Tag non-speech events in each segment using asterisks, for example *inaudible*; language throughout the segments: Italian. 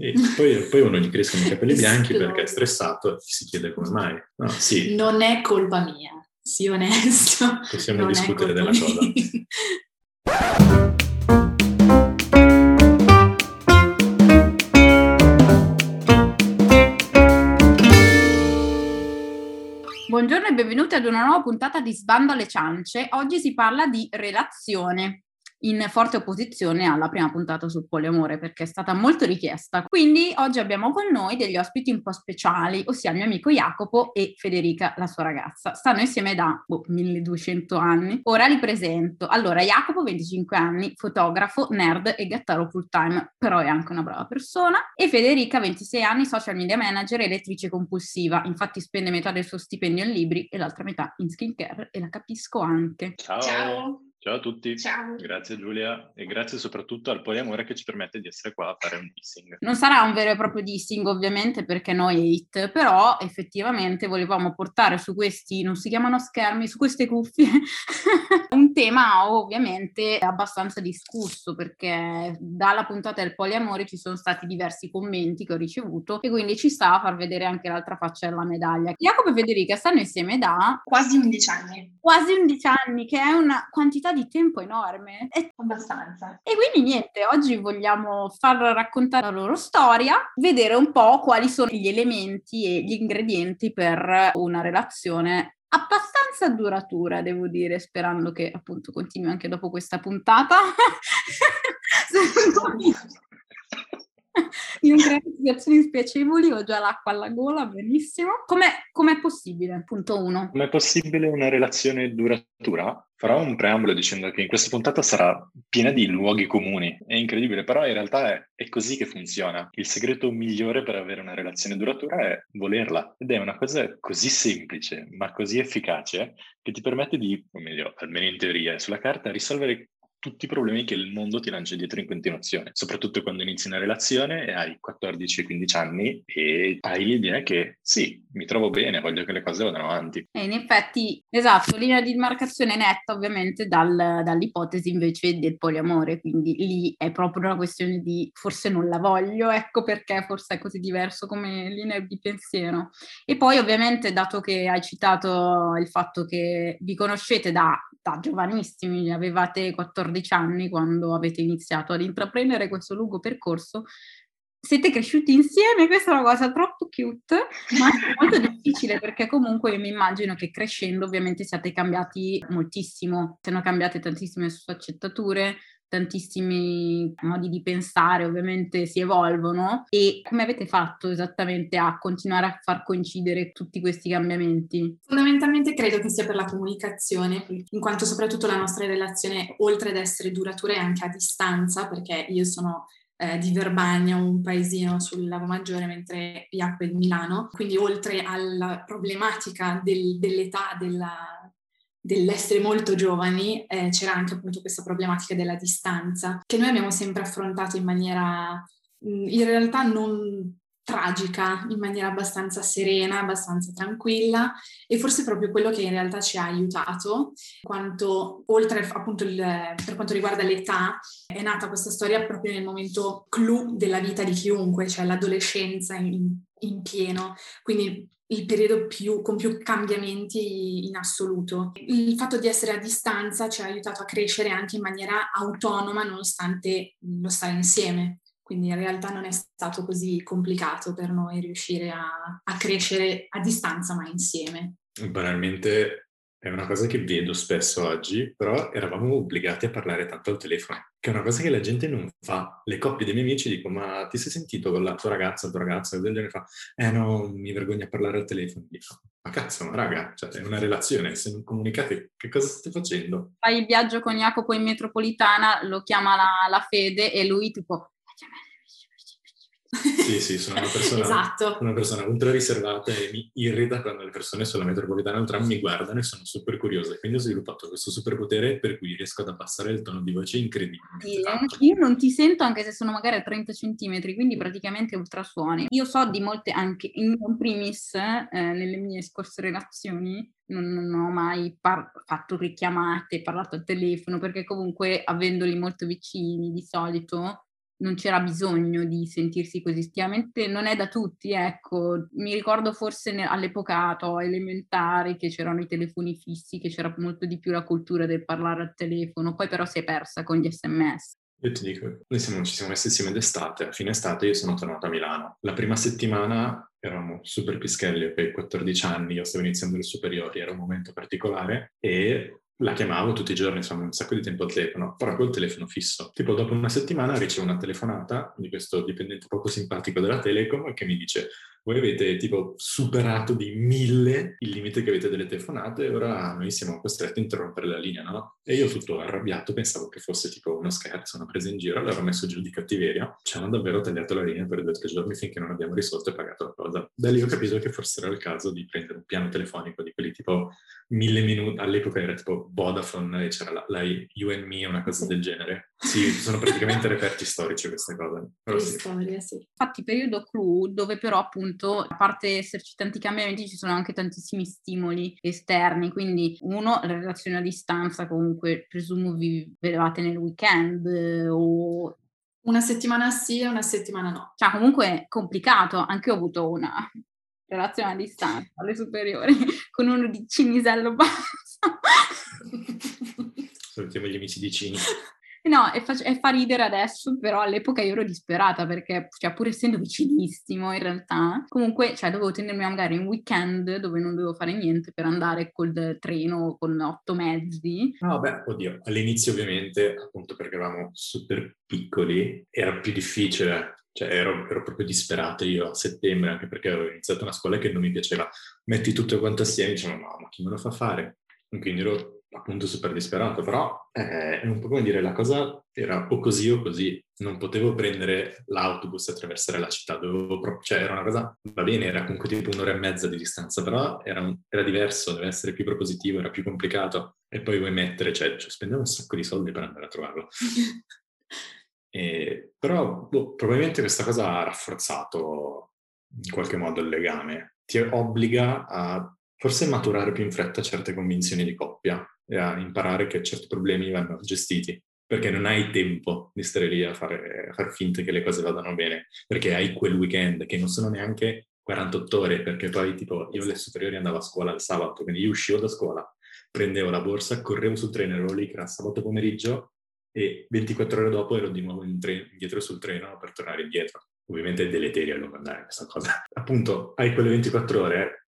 E poi, poi uno gli crescono i capelli *laughs* bianchi perché è stressato e si chiede come mai. No, sì. Non è colpa mia, sii onesto. Possiamo non discutere della mia. cosa. Buongiorno e benvenuti ad una nuova puntata di Sbando alle ciance. Oggi si parla di relazione in forte opposizione alla prima puntata sul poliamore perché è stata molto richiesta. Quindi oggi abbiamo con noi degli ospiti un po' speciali, ossia il mio amico Jacopo e Federica, la sua ragazza. Stanno insieme da boh, 1200 anni. Ora li presento. Allora, Jacopo, 25 anni, fotografo, nerd e gattaro full time, però è anche una brava persona. E Federica, 26 anni, social media manager e lettrice compulsiva. Infatti spende metà del suo stipendio in libri e l'altra metà in skincare e la capisco anche. Ciao. Ciao. Ciao a tutti. Ciao. Grazie Giulia e grazie soprattutto al poliamore che ci permette di essere qua a fare un dissing. Non sarà un vero e proprio dissing ovviamente perché no hate, però effettivamente volevamo portare su questi, non si chiamano schermi, su queste cuffie, *laughs* un tema ovviamente abbastanza discusso perché dalla puntata del poliamore ci sono stati diversi commenti che ho ricevuto e quindi ci sta a far vedere anche l'altra faccia della medaglia. Jacopo e Federica stanno insieme da Quasi 11 anni. quasi 11 anni, che è una quantità di tempo enorme. E Abbastanza. e quindi niente, oggi vogliamo far raccontare la loro storia, vedere un po' quali sono gli elementi e gli ingredienti per una relazione abbastanza duratura, devo dire, sperando che appunto continui anche dopo questa puntata. In creare situazioni spiacevoli, ho già l'acqua alla gola, benissimo. Com'è, com'è possibile? Punto uno. Com'è possibile una relazione duratura? Farò un preambolo dicendo che in questa puntata sarà piena di luoghi comuni. È incredibile, però in realtà è, è così che funziona. Il segreto migliore per avere una relazione duratura è volerla. Ed è una cosa così semplice, ma così efficace, che ti permette di, o meglio, almeno in teoria sulla carta, risolvere tutti i problemi che il mondo ti lancia dietro in continuazione, soprattutto quando inizi una relazione e hai 14-15 anni e hai l'idea che sì, mi trovo bene, voglio che le cose vadano avanti. E in effetti, esatto, linea di demarcazione netta ovviamente dal- dall'ipotesi invece del poliamore, quindi lì è proprio una questione di forse non la voglio, ecco perché forse è così diverso come linea di pensiero. E poi ovviamente, dato che hai citato il fatto che vi conoscete da, da giovanissimi, avevate 14 anni quando avete iniziato ad intraprendere questo lungo percorso, siete cresciuti insieme, questa è una cosa troppo cute, ma anche molto difficile perché comunque io mi immagino che crescendo ovviamente siate cambiati moltissimo, siano cambiate tantissime sfaccettature, tantissimi modi di pensare ovviamente si evolvono e come avete fatto esattamente a continuare a far coincidere tutti questi cambiamenti? Fondamentalmente credo che sia per la comunicazione, in quanto soprattutto la nostra relazione, oltre ad essere duratura, è anche a distanza, perché io sono eh, di Verbania, un paesino sul Lago Maggiore, mentre Jacopo è di Milano. Quindi oltre alla problematica del- dell'età, della- dell'essere molto giovani, eh, c'era anche appunto questa problematica della distanza, che noi abbiamo sempre affrontato in maniera mh, in realtà non tragica, in maniera abbastanza serena, abbastanza tranquilla e forse proprio quello che in realtà ci ha aiutato, quanto oltre appunto il, per quanto riguarda l'età, è nata questa storia proprio nel momento clou della vita di chiunque, cioè l'adolescenza in, in pieno, quindi il periodo più, con più cambiamenti in assoluto. Il fatto di essere a distanza ci ha aiutato a crescere anche in maniera autonoma nonostante lo stare insieme. Quindi in realtà non è stato così complicato per noi riuscire a, a crescere a distanza ma insieme. Banalmente è una cosa che vedo spesso oggi, però eravamo obbligati a parlare tanto al telefono, che è una cosa che la gente non fa. Le coppie dei miei amici dicono, ma ti sei sentito con la tua ragazza, la tua ragazza, del genere fa, eh no, mi vergogno a parlare al telefono. Dico, ma cazzo, ma raga, cioè è una relazione, se non comunicate, che cosa state facendo? Fai il viaggio con Jacopo in metropolitana, lo chiama la, la Fede e lui tipo... Sì, sì, sono una persona, esatto. una persona ultra riservata e mi irrita quando le persone sulla metropolitana o tram mi guardano e sono super curiose. Quindi ho sviluppato questo superpotere per cui riesco ad abbassare il tono di voce incredibilmente Sì. Io non ti sento anche se sono magari a 30 centimetri, quindi praticamente ultrasuoni. Io so di molte anche, in in primis, eh, nelle mie scorse relazioni, non, non ho mai par- fatto richiamate, parlato al telefono, perché comunque avendoli molto vicini di solito, non c'era bisogno di sentirsi così. Effettivamente non è da tutti, ecco. Mi ricordo forse ne- all'epoca to, elementari che c'erano i telefoni fissi, che c'era molto di più la cultura del parlare al telefono, poi però si è persa con gli sms. Io ti dico, noi siamo, ci siamo messi insieme d'estate, a fine estate io sono tornato a Milano. La prima settimana eravamo super pischelli, per 14 anni, io stavo iniziando le superiori, era un momento particolare e la chiamavo tutti i giorni, insomma, un sacco di tempo al telefono, però col telefono fisso. Tipo, dopo una settimana ricevo una telefonata di questo dipendente poco simpatico della Telecom che mi dice voi avete tipo superato di mille il limite che avete delle telefonate e ora noi siamo costretti a interrompere la linea, no? E io tutto arrabbiato pensavo che fosse tipo uno scherzo, una presa in giro, allora ho messo giù di cattiveria, ci hanno davvero tagliato la linea per due o tre giorni finché non abbiamo risolto e pagato la cosa. Da lì ho capito che forse era il caso di prendere un piano telefonico di quelli tipo mille minuti, all'epoca era tipo Vodafone e c'era la, la You and Me, una cosa del genere. Sì, sono praticamente reperti storici queste cose. Però sì. Storia, sì. Infatti periodo clou dove però appunto appunto, a parte esserci tanti cambiamenti, ci sono anche tantissimi stimoli esterni, quindi uno, la relazione a distanza, comunque presumo vi vedevate nel weekend o... Una settimana sì e una settimana no. Cioè comunque è complicato, anche io ho avuto una relazione a distanza alle superiori *laughs* con uno di Cinisello Basso. *laughs* Salutiamo gli amici di Cini. *laughs* No, e fa, e fa, ridere adesso, però all'epoca io ero disperata perché, cioè, pur essendo vicinissimo in realtà, comunque, cioè, dovevo tenermi magari un weekend dove non dovevo fare niente per andare col treno con otto mezzi. No, beh, oddio, all'inizio ovviamente, appunto perché eravamo super piccoli, era più difficile. Cioè, ero, ero proprio disperato io a settembre, anche perché avevo iniziato una scuola che non mi piaceva. Metti tutto quanto assieme e dicevo, no, ma chi me lo fa fare? Quindi ero appunto super disperato, però eh, è un po' come dire, la cosa era o così o così, non potevo prendere l'autobus e attraversare la città, dovevo proprio, cioè era una cosa, va bene, era comunque tipo un'ora e mezza di distanza, però era, era diverso, deve essere più propositivo, era più complicato, e poi vuoi mettere, cioè, cioè spendevo un sacco di soldi per andare a trovarlo. *laughs* e, però boh, probabilmente questa cosa ha rafforzato in qualche modo il legame, ti obbliga a forse maturare più in fretta certe convinzioni di coppia e a imparare che certi problemi vanno gestiti, perché non hai tempo di stare lì a fare, a far finta che le cose vadano bene, perché hai quel weekend che non sono neanche 48 ore, perché poi tipo io alle superiori andavo a scuola il sabato, quindi io uscivo da scuola, prendevo la borsa, correvo sul treno, ero lì che era sabato pomeriggio e 24 ore dopo ero di nuovo tre- indietro sul treno per tornare indietro. Ovviamente è deleterio a lungo andare questa cosa. *laughs* Appunto, hai quelle 24 ore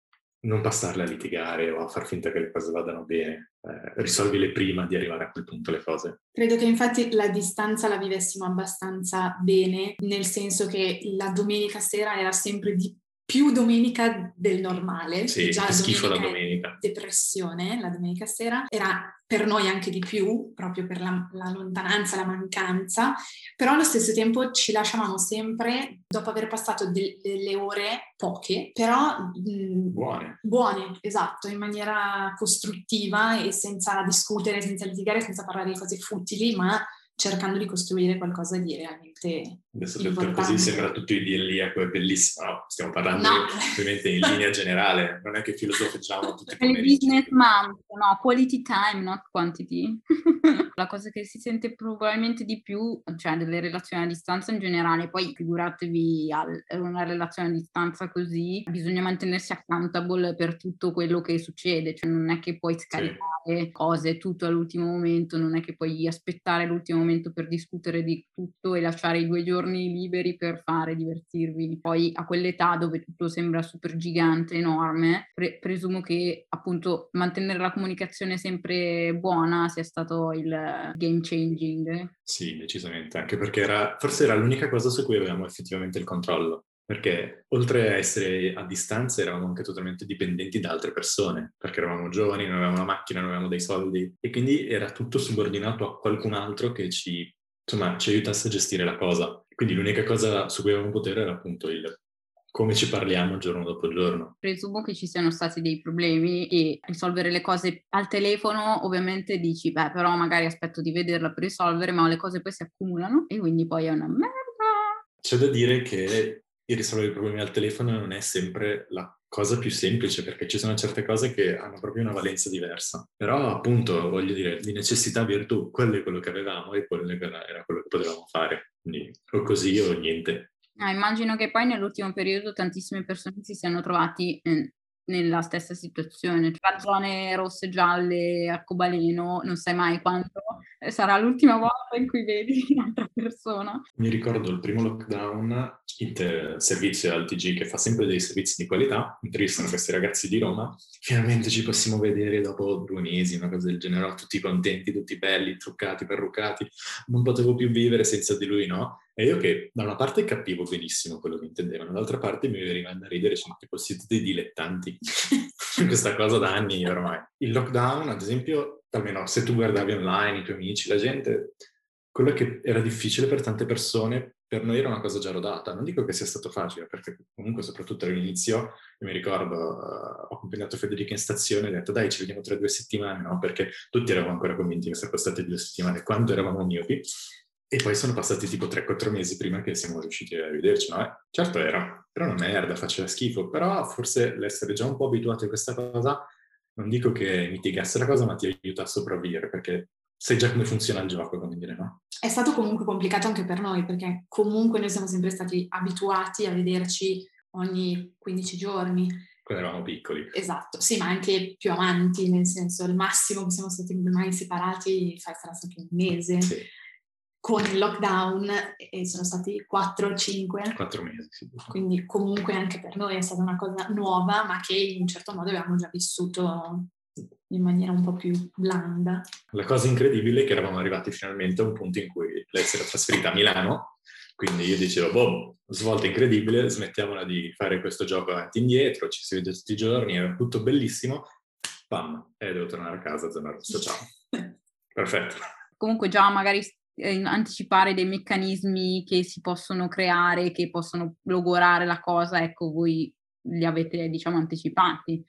non passarle a litigare o a far finta che le cose vadano bene, eh, risolvile prima di arrivare a quel punto le cose. Credo che infatti la distanza la vivessimo abbastanza bene, nel senso che la domenica sera era sempre di più domenica del normale. Sì, già schifo la domenica. Depressione la domenica sera, era per noi anche di più, proprio per la, la, lontananza, la mancanza, però allo stesso tempo ci lasciavamo sempre, dopo aver passato de- delle ore, poche, però mh, buone. Buone, esatto, in maniera costruttiva e senza discutere, senza litigare, senza parlare di cose futili, ma cercando di costruire qualcosa di realmente Adesso detto così sembra tutto idilliaco e bellissimo, no, stiamo parlando no. ovviamente in linea generale, non è che filosofeggiamo *laughs* tutti i business mom, no, quality time, not quantity. *laughs* La cosa che si sente probabilmente di più, cioè delle relazioni a distanza in generale, poi figuratevi una relazione a distanza così, bisogna mantenersi accountable per tutto quello che succede, cioè non è che puoi scaricare sì. cose tutto all'ultimo momento, non è che puoi aspettare l'ultimo momento per discutere di tutto e lasciare i due giorni liberi per fare, divertirvi. Poi a quell'età dove tutto sembra super gigante, enorme, pre- presumo che appunto mantenere la comunicazione sempre buona sia stato il game changing. Sì, decisamente, anche perché era, forse era l'unica cosa su cui avevamo effettivamente il controllo perché oltre a essere a distanza eravamo anche totalmente dipendenti da altre persone, perché eravamo giovani, non avevamo una macchina, non avevamo dei soldi e quindi era tutto subordinato a qualcun altro che ci, insomma, ci aiutasse a gestire la cosa. Quindi l'unica cosa su cui avevamo potere era appunto il come ci parliamo giorno dopo giorno. Presumo che ci siano stati dei problemi e risolvere le cose al telefono ovviamente dici, beh però magari aspetto di vederla per risolvere, ma le cose poi si accumulano e quindi poi è una merda. C'è da dire che il risolvere i problemi al telefono non è sempre la cosa più semplice perché ci sono certe cose che hanno proprio una valenza diversa. Però appunto, voglio dire, di necessità virtù, quello è quello che avevamo e quello era quello che potevamo fare. Quindi o così o niente. Ah, immagino che poi nell'ultimo periodo tantissime persone si siano trovati eh, nella stessa situazione. Tra zone rosse, gialle, arcobaleno, non sai mai quando sarà l'ultima volta in cui vedi *laughs* un'altra persona. Mi ricordo il primo lockdown, il servizio al TG che fa sempre dei servizi di qualità, intervistano questi ragazzi di Roma, finalmente ci possiamo vedere dopo due mesi, una cosa del genere, tutti contenti, tutti belli, truccati, perruccati, non potevo più vivere senza di lui, no? E io che da una parte capivo benissimo quello che intendevano, dall'altra parte mi veniva da ridere, sono tipo siete dei dilettanti. *laughs* Questa cosa da anni ormai. Il lockdown, ad esempio, almeno se tu guardavi online, i tuoi amici, la gente, quello che era difficile per tante persone, per noi era una cosa già rodata. Non dico che sia stato facile, perché comunque soprattutto all'inizio, io mi ricordo, uh, ho accompagnato Federica in stazione e ho detto dai ci vediamo tra due settimane, no? Perché tutti eravamo ancora convinti che sarebbero state due settimane, quanto eravamo miopi. E poi sono passati tipo 3-4 mesi prima che siamo riusciti a vederci, no? Eh, certo era, era una merda, faceva schifo, però forse l'essere già un po' abituato a questa cosa, non dico che mitigasse la cosa, ma ti aiuta a sopravvivere, perché sai già come funziona il gioco, come dire, no? È stato comunque complicato anche per noi, perché comunque noi siamo sempre stati abituati a vederci ogni 15 giorni. Quando eravamo piccoli. Esatto, sì, ma anche più avanti, nel senso il massimo che siamo stati mai separati, fai, sarà stato un mese. Sì con il lockdown e sono stati 4 o 5. 4 mesi, sì. Quindi comunque anche per noi è stata una cosa nuova, ma che in un certo modo avevamo già vissuto in maniera un po' più blanda. La cosa incredibile è che eravamo arrivati finalmente a un punto in cui lei si era trasferita a Milano, quindi io dicevo, boh, svolta incredibile, smettiamola di fare questo gioco avanti e indietro, ci si vede tutti i giorni, era tutto bellissimo, pam, e devo tornare a casa, zona rossa, ciao. *laughs* Perfetto. Comunque già magari eh, anticipare dei meccanismi che si possono creare, che possono logorare la cosa, ecco, voi li avete, diciamo, anticipati.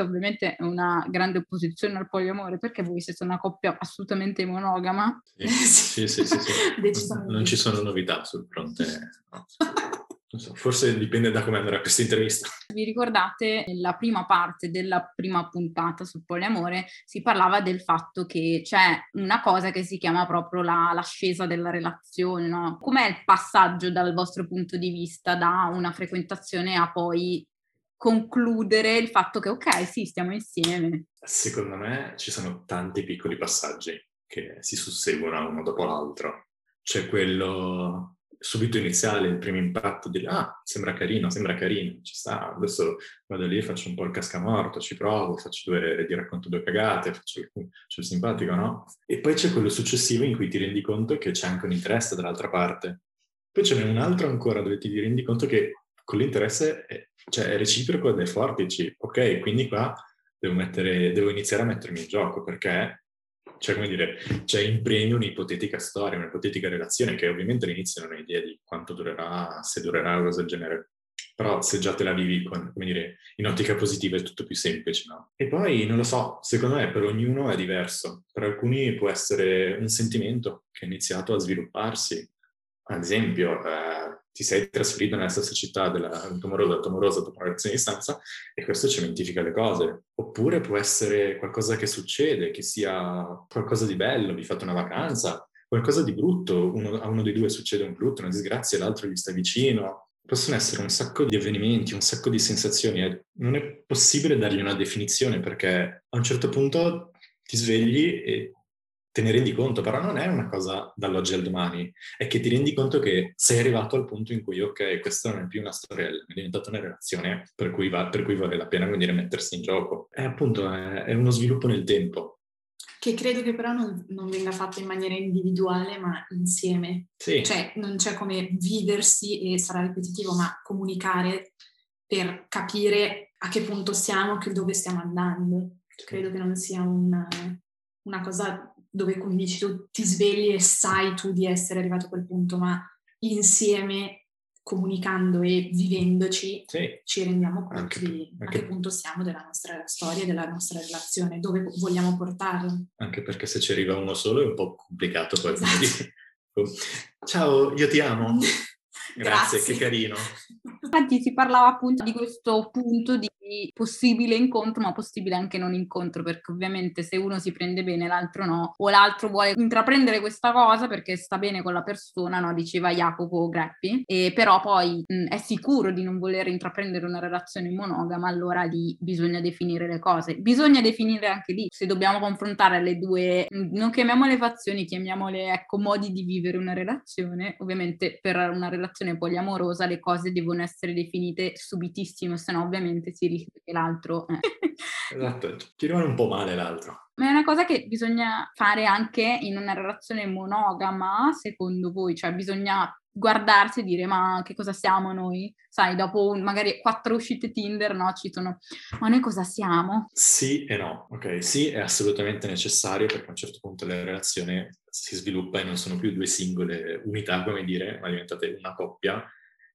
Ovviamente è una grande opposizione al poliamore perché voi siete una coppia assolutamente monogama. Sì, sì, sì, sì, sì. *laughs* non ci sono novità sul fronte. No. *laughs* So, forse dipende da come andrà questa intervista. Vi ricordate, nella prima parte della prima puntata sul poliamore si parlava del fatto che c'è una cosa che si chiama proprio la, l'ascesa della relazione, no? Com'è il passaggio dal vostro punto di vista da una frequentazione a poi concludere il fatto che ok, sì, stiamo insieme? Secondo me ci sono tanti piccoli passaggi che si susseguono uno dopo l'altro. C'è quello subito iniziale, il primo impatto di ah, sembra carino, sembra carino, ci sta, adesso vado lì, faccio un po' il cascamorto, ci provo, faccio due, ti racconto due cagate, faccio, faccio il simpatico, no? E poi c'è quello successivo in cui ti rendi conto che c'è anche un interesse dall'altra parte. Poi c'è un altro ancora dove ti rendi conto che con l'interesse è, cioè, è reciproco ed è forte, ok, quindi qua devo, mettere, devo iniziare a mettermi in gioco perché cioè, come dire, c'è in premio un'ipotetica storia, un'ipotetica relazione che ovviamente all'inizio non hai idea di quanto durerà, se durerà una cosa del genere. Però se già te la vivi come dire, in ottica positiva è tutto più semplice, no? E poi, non lo so, secondo me per ognuno è diverso. Per alcuni può essere un sentimento che è iniziato a svilupparsi. Ad esempio, eh, ti sei trasferito nella stessa città della tua morosa, tua morosa dopo una relazione di stanza e questo cementifica le cose. Oppure può essere qualcosa che succede, che sia qualcosa di bello, vi fate una vacanza, qualcosa di brutto, uno, a uno dei due succede un brutto, una disgrazia, l'altro gli sta vicino. Possono essere un sacco di avvenimenti, un sacco di sensazioni. Non è possibile dargli una definizione perché a un certo punto ti svegli e te ne rendi conto, però non è una cosa dall'oggi al domani, è che ti rendi conto che sei arrivato al punto in cui, ok, questa non è più una storia, è diventata una relazione per cui, va, per cui vale la pena venire mettersi in gioco. È appunto è, è uno sviluppo nel tempo. Che credo che però non, non, venga fatto in maniera individuale, ma insieme. Sì. Cioè, non c'è come viversi, e sarà ripetitivo, ma comunicare per capire a che punto siamo, che dove stiamo andando. Credo che non sia una, una cosa dove come dici tu ti svegli e sai tu di essere arrivato a quel punto, ma insieme comunicando e vivendoci sì. ci rendiamo conto anche, di anche, a che punto siamo della nostra storia, della nostra relazione, dove vogliamo portarla. Anche perché se ci arriva uno solo è un po' complicato poi. Esatto. *laughs* Ciao, io ti amo. *laughs* Grazie, Grazie. che carino. Infatti si parlava appunto di questo punto di possibile incontro, ma possibile anche non incontro, perché ovviamente se uno si prende bene, l'altro no, o l'altro vuole intraprendere questa cosa perché sta bene con la persona, no? Diceva Jacopo Greppi, e però poi mh, è sicuro di non voler intraprendere una relazione monogama, allora lì bisogna definire le cose. Bisogna definire anche lì, se dobbiamo confrontare le due, non chiamiamole fazioni, chiamiamole ecco modi di vivere una relazione, ovviamente per una relazione poliamorosa le cose devono essere definite subitissimo, se no ovviamente si rischia che l'altro... Eh. *laughs* esatto, ti rimane un po' male l'altro. Ma è una cosa che bisogna fare anche in una relazione monogama, secondo voi? Cioè bisogna guardarsi e dire ma che cosa siamo noi? Sai, dopo un, magari quattro uscite Tinder, no, ci sono, ma noi cosa siamo? Sì e no, ok, sì è assolutamente necessario perché a un certo punto la relazione si sviluppa e non sono più due singole unità, come dire, ma diventate una coppia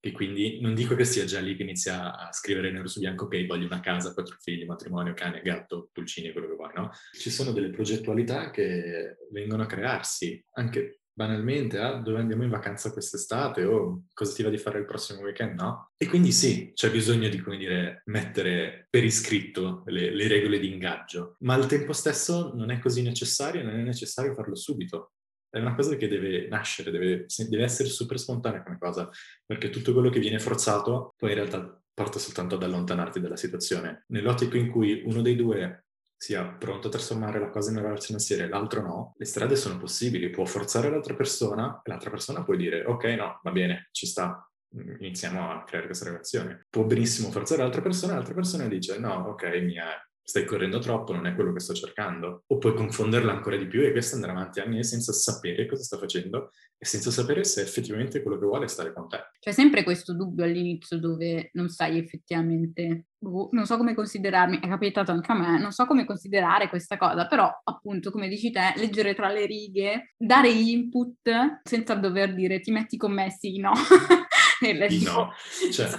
e quindi non dico che sia già lì che inizia a scrivere nero su bianco, ok, voglio una casa, quattro figli, matrimonio, cane, gatto, pulcini, quello che vuoi, no? Ci sono delle progettualità che vengono a crearsi, anche banalmente, ah, dove andiamo in vacanza quest'estate o cosa ti va di fare il prossimo weekend, no? E quindi sì, c'è bisogno di, come dire, mettere per iscritto le, le regole di ingaggio, ma al tempo stesso non è così necessario, non è necessario farlo subito è una cosa che deve nascere, deve, deve, essere super spontanea come cosa, perché tutto quello che viene forzato poi in realtà porta soltanto ad allontanarti dalla situazione. Nell'ottico in cui uno dei due sia pronto a trasformare la cosa in una relazione seria e l'altro no, le strade sono possibili, può forzare l'altra persona e l'altra persona può dire ok no, va bene, ci sta, iniziamo a creare questa relazione. Può benissimo forzare l'altra persona e l'altra persona dice no, ok, mi è stai correndo troppo, non è quello che sto cercando. O puoi confonderla ancora di più e questo andare avanti anni senza sapere cosa sta facendo e senza sapere se effettivamente quello che vuole è stare con te. C'è sempre questo dubbio all'inizio dove non sai effettivamente, boh, non so come considerarmi, è capitato anche a me, non so come considerare questa cosa, però appunto come dici te, leggere tra le righe, dare input senza dover dire ti metti con me, sì, no. *laughs* *laughs* sì, no. Cioè,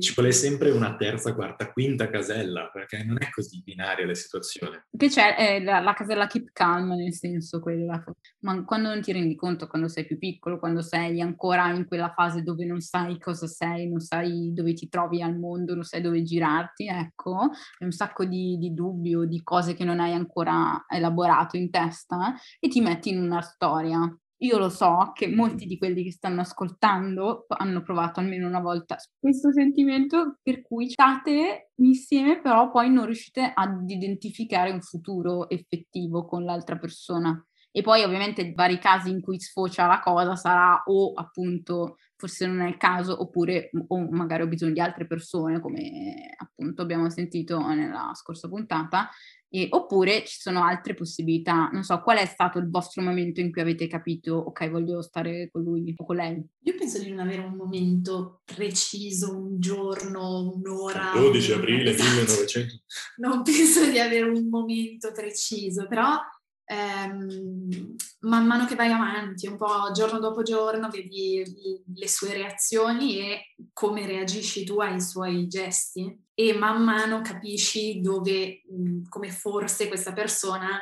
ci vuole sempre una terza, quarta, quinta casella, perché non è così binaria la situazione. Che c'è eh, la, la, casella keep calm, nel senso quella. Ma quando non ti rendi conto, quando sei più piccolo, quando sei ancora in quella fase dove non sai cosa sei, non sai dove ti trovi al mondo, non sai dove girarti, ecco, è un sacco di, di dubbi o di cose che non hai ancora elaborato in testa e ti metti in una storia io lo so che molti di quelli che stanno ascoltando hanno provato almeno una volta questo sentimento per cui state insieme, però poi non riuscite ad identificare un futuro effettivo con l'altra persona. E poi ovviamente vari casi in cui sfocia la cosa sarà o appunto forse non è il caso oppure o magari ho bisogno di altre persone come appunto abbiamo sentito nella scorsa puntata e, oppure ci sono altre possibilità. Non so, qual è stato il vostro momento in cui avete capito, ok, voglio stare con lui o con lei? Io penso di non avere un momento preciso, un giorno, un'ora. 12 aprile esatto. 1900. Non penso di avere un momento preciso, però ehm, man mano che vai avanti, un po' giorno dopo giorno, vedi le sue reazioni e come reagisci tu ai suoi gesti e man mano capisci dove, come forse questa persona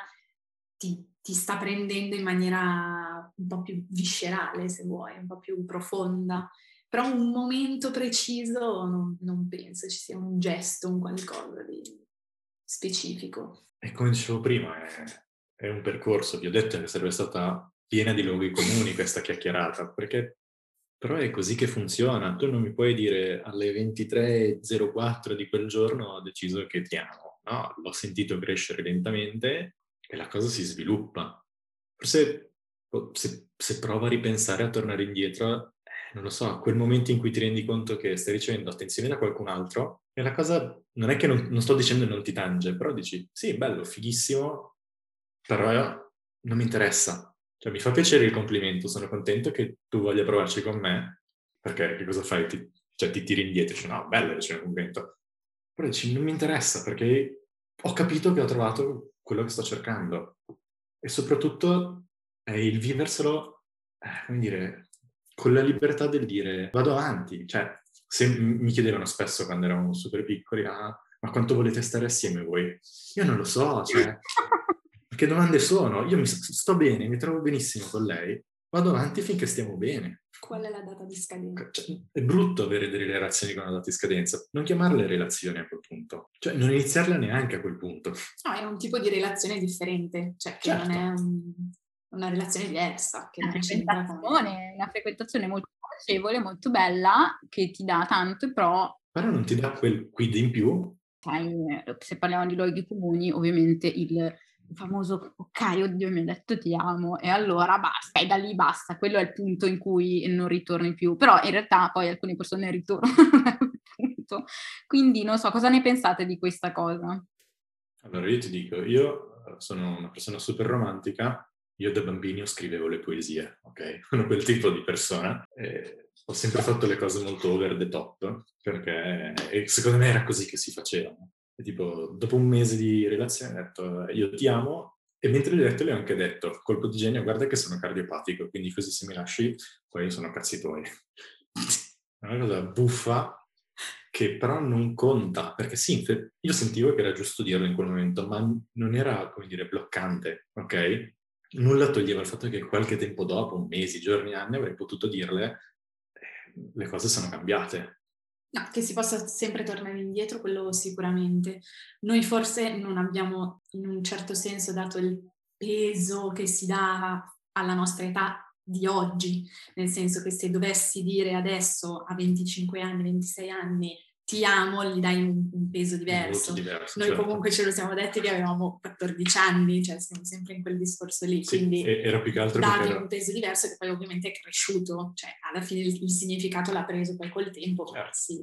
ti, ti sta prendendo in maniera un po' più viscerale, se vuoi, un po' più profonda. Però un momento preciso non, non penso ci sia un gesto, un qualcosa di specifico. E come dicevo prima, è, è un percorso, vi ho detto che sarebbe stata piena di luoghi comuni questa chiacchierata, perché però è così che funziona. Tu non mi puoi dire alle 23.04 di quel giorno ho deciso che ti amo. No, l'ho sentito crescere lentamente e la cosa si sviluppa. Forse se, se prova a ripensare, a tornare indietro, eh, non lo so, a quel momento in cui ti rendi conto che stai ricevendo attenzione da qualcun altro, e la cosa non è che non, non sto dicendo non ti tange, però dici, sì, bello, fighissimo, però non mi interessa, cioè, mi fa piacere il complimento, sono contento che tu voglia provarci con me, perché che cosa fai? Ti, cioè, ti tiri indietro, dici, no, bello ricevere un complimento. Però dici, non mi interessa, perché ho capito che ho trovato quello che sto cercando. E soprattutto è il viverselo, eh, come dire, con la libertà del dire, vado avanti. Cioè, se mi chiedevano spesso quando eravamo super piccoli, ah, ma quanto volete stare assieme voi? Io non lo so, cioè, che domande sono? Io mi sto bene, mi trovo benissimo con lei, vado avanti finché stiamo bene. Qual è la data di scadenza? Cioè, è brutto avere delle relazioni con una data di scadenza. Non chiamarle relazioni a quel punto. Cioè, non iniziarle neanche a quel punto. No, è un tipo di relazione differente, cioè che certo. non è un, una relazione diversa. Che una, frequentazione, una frequentazione molto piacevole, molto bella, che ti dà tanto, però... Però non ti dà quel quid in più. Se parliamo di luoghi comuni, ovviamente il famoso ok, oddio mi ha detto ti amo e allora basta, e da lì basta, quello è il punto in cui non ritorni più, però in realtà poi alcune persone ritornano. *laughs* Quindi non so, cosa ne pensate di questa cosa? Allora io ti dico, io eh, sono una persona super romantica, io da bambino scrivevo le poesie, ok? *laughs* Sono quel tipo di persona. E ho sempre fatto le cose molto over the top, perché secondo me era così che si facevano. Tipo, dopo un mese di relazione ho detto io ti amo e mentre gli ho detto le ho anche detto colpo di genio guarda che sono cardiopatico quindi così se mi lasci poi sono cazzi tuoi. È una cosa buffa che però non conta perché sì, io sentivo che era giusto dirlo in quel momento ma non era come dire bloccante, ok? Nulla toglieva il fatto che qualche tempo dopo, mesi, giorni, anni avrei potuto dirle eh, le cose sono cambiate No, che si possa sempre tornare indietro, quello sicuramente. Noi forse non abbiamo in un certo senso dato il peso che si dà alla nostra età di oggi, nel senso che se dovessi dire adesso a 25 anni, 26 anni ti amo, gli dai un, un peso diverso. diverso Noi certo. comunque ce lo siamo detti che avevamo 14 anni, cioè siamo sempre in quel discorso lì, sì, quindi era più che altro dargli era... un peso diverso che poi ovviamente è cresciuto, cioè alla fine il, il significato l'ha preso poi col tempo. Certo. Sì,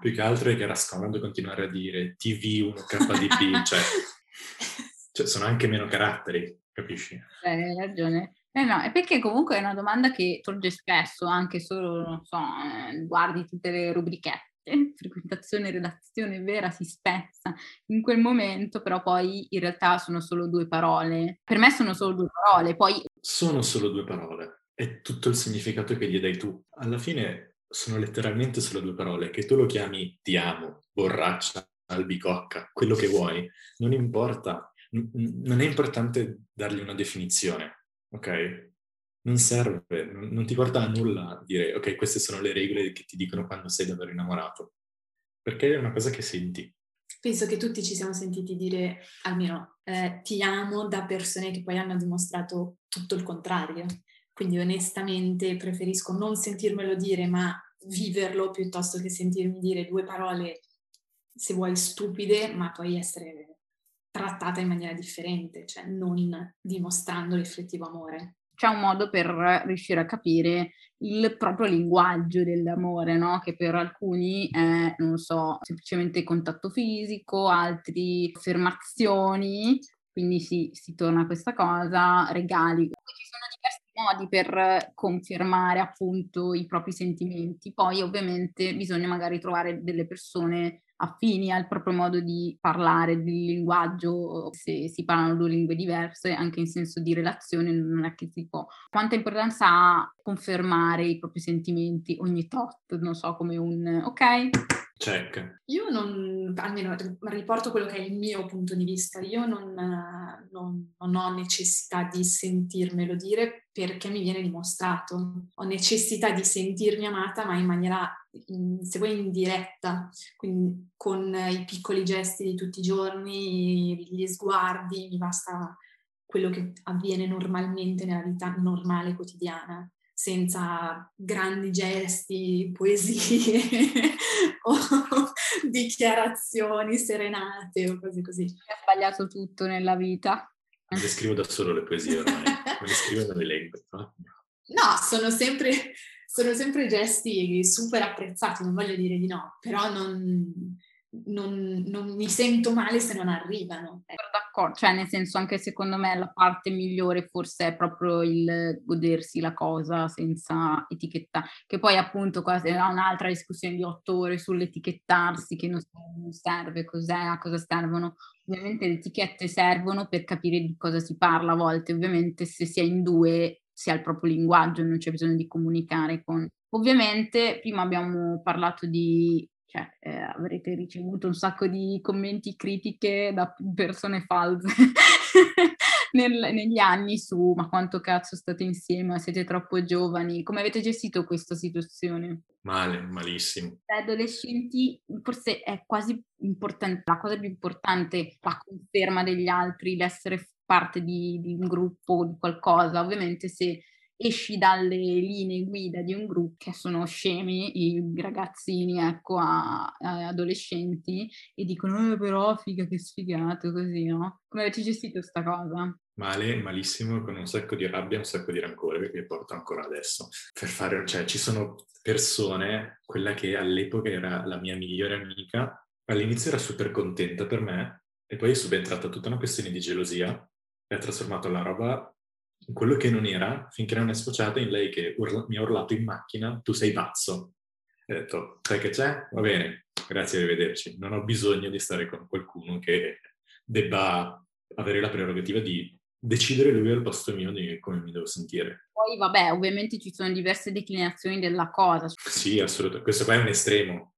più che altro è che era scomodo continuare a dire TV 1KDP, *laughs* cioè, cioè sono anche meno caratteri, capisci? Eh, hai ragione. Eh no, è perché comunque è una domanda che sorge spesso, anche solo, non so, eh, guardi tutte le rubrichette frequentazione e relazione vera si spezza in quel momento, però poi in realtà sono solo due parole. Per me sono solo due parole, poi... Sono solo due parole, è tutto il significato che gli dai tu. Alla fine sono letteralmente solo due parole, che tu lo chiami ti amo, borraccia, albicocca, quello che vuoi, non importa, non è importante dargli una definizione, ok? Non serve, non ti porta a nulla dire ok, queste sono le regole che ti dicono quando sei davvero innamorato, perché è una cosa che senti. Penso che tutti ci siamo sentiti dire, almeno, eh, ti amo da persone che poi hanno dimostrato tutto il contrario. Quindi onestamente preferisco non sentirmelo dire, ma viverlo piuttosto che sentirmi dire due parole, se vuoi, stupide, ma poi essere trattata in maniera differente, cioè non dimostrando l'effettivo amore c'è un modo per riuscire a capire il proprio linguaggio dell'amore, no? Che per alcuni è, non so, semplicemente contatto fisico, altri affermazioni, quindi si, si torna a questa cosa, regali. Ci sono diversi modi per confermare appunto i propri sentimenti. Poi ovviamente bisogna magari trovare delle persone affini al proprio modo di parlare, di linguaggio, se si parlano due lingue diverse, anche in senso di relazione, non è che si può. Quanta importanza ha confermare i propri sentimenti ogni tot, non so, come un ok, Check. Io non, almeno riporto quello che è il mio punto di vista, io non, non, non, ho necessità di sentirmelo dire perché mi viene dimostrato, ho necessità di sentirmi amata ma in maniera, se vuoi, indiretta, quindi con i piccoli gesti di tutti i giorni, gli sguardi, mi basta quello che avviene normalmente nella vita normale quotidiana senza grandi gesti, poesie *laughs* o dichiarazioni serenate o cose così. Ha sbagliato tutto nella vita. Le scrivo da solo le poesie ormai, me le scrivo e me le leggo. No, sono sempre, sono sempre gesti super apprezzati, non voglio dire di no, però non, non, non, mi sento male se non arrivano. D'accordo, cioè nel senso anche secondo me la parte migliore forse è proprio il godersi la cosa senza etichetta, che poi appunto qua è un'altra discussione di otto ore sull'etichettarsi che non serve, cos'è, a cosa servono. Ovviamente le etichette servono per capire di cosa si parla a volte, ovviamente se si è in due si ha il proprio linguaggio, non c'è bisogno di comunicare con... Ovviamente prima abbiamo parlato di cioè, eh, avrete ricevuto un sacco di commenti, critiche da persone false *laughs* nel, negli anni su ma quanto cazzo state insieme, siete troppo giovani, come avete gestito questa situazione? Male, malissimo. Da adolescenti forse è quasi importante, la cosa più importante, la conferma degli altri, l'essere parte di, di un gruppo, di qualcosa. Ovviamente se esci dalle linee guida di un gruppo che sono scemi, i ragazzini, ecco, a, a adolescenti, e dicono, eh, però figa che sfigato, così, no? Come avete gestito questa cosa? Male, malissimo, con un sacco di rabbia, un sacco di rancore che porto ancora adesso. Per fare, cioè, ci sono persone, quella che all'epoca era la mia migliore amica, all'inizio era super contenta per me, e poi è subentrata tutta una questione di gelosia, e ha trasformato la roba quello che non era, finché non è sfociata in lei che urla, mi ha urlato in macchina, tu sei pazzo. E ho detto, sai che c'è? Va bene, grazie, arrivederci. Non ho bisogno di stare con qualcuno che debba avere la prerogativa di decidere lui al posto mio di come mi devo sentire. Poi, vabbè, ovviamente ci sono diverse declinazioni della cosa. Sì, assolutamente. Questo qua è un estremo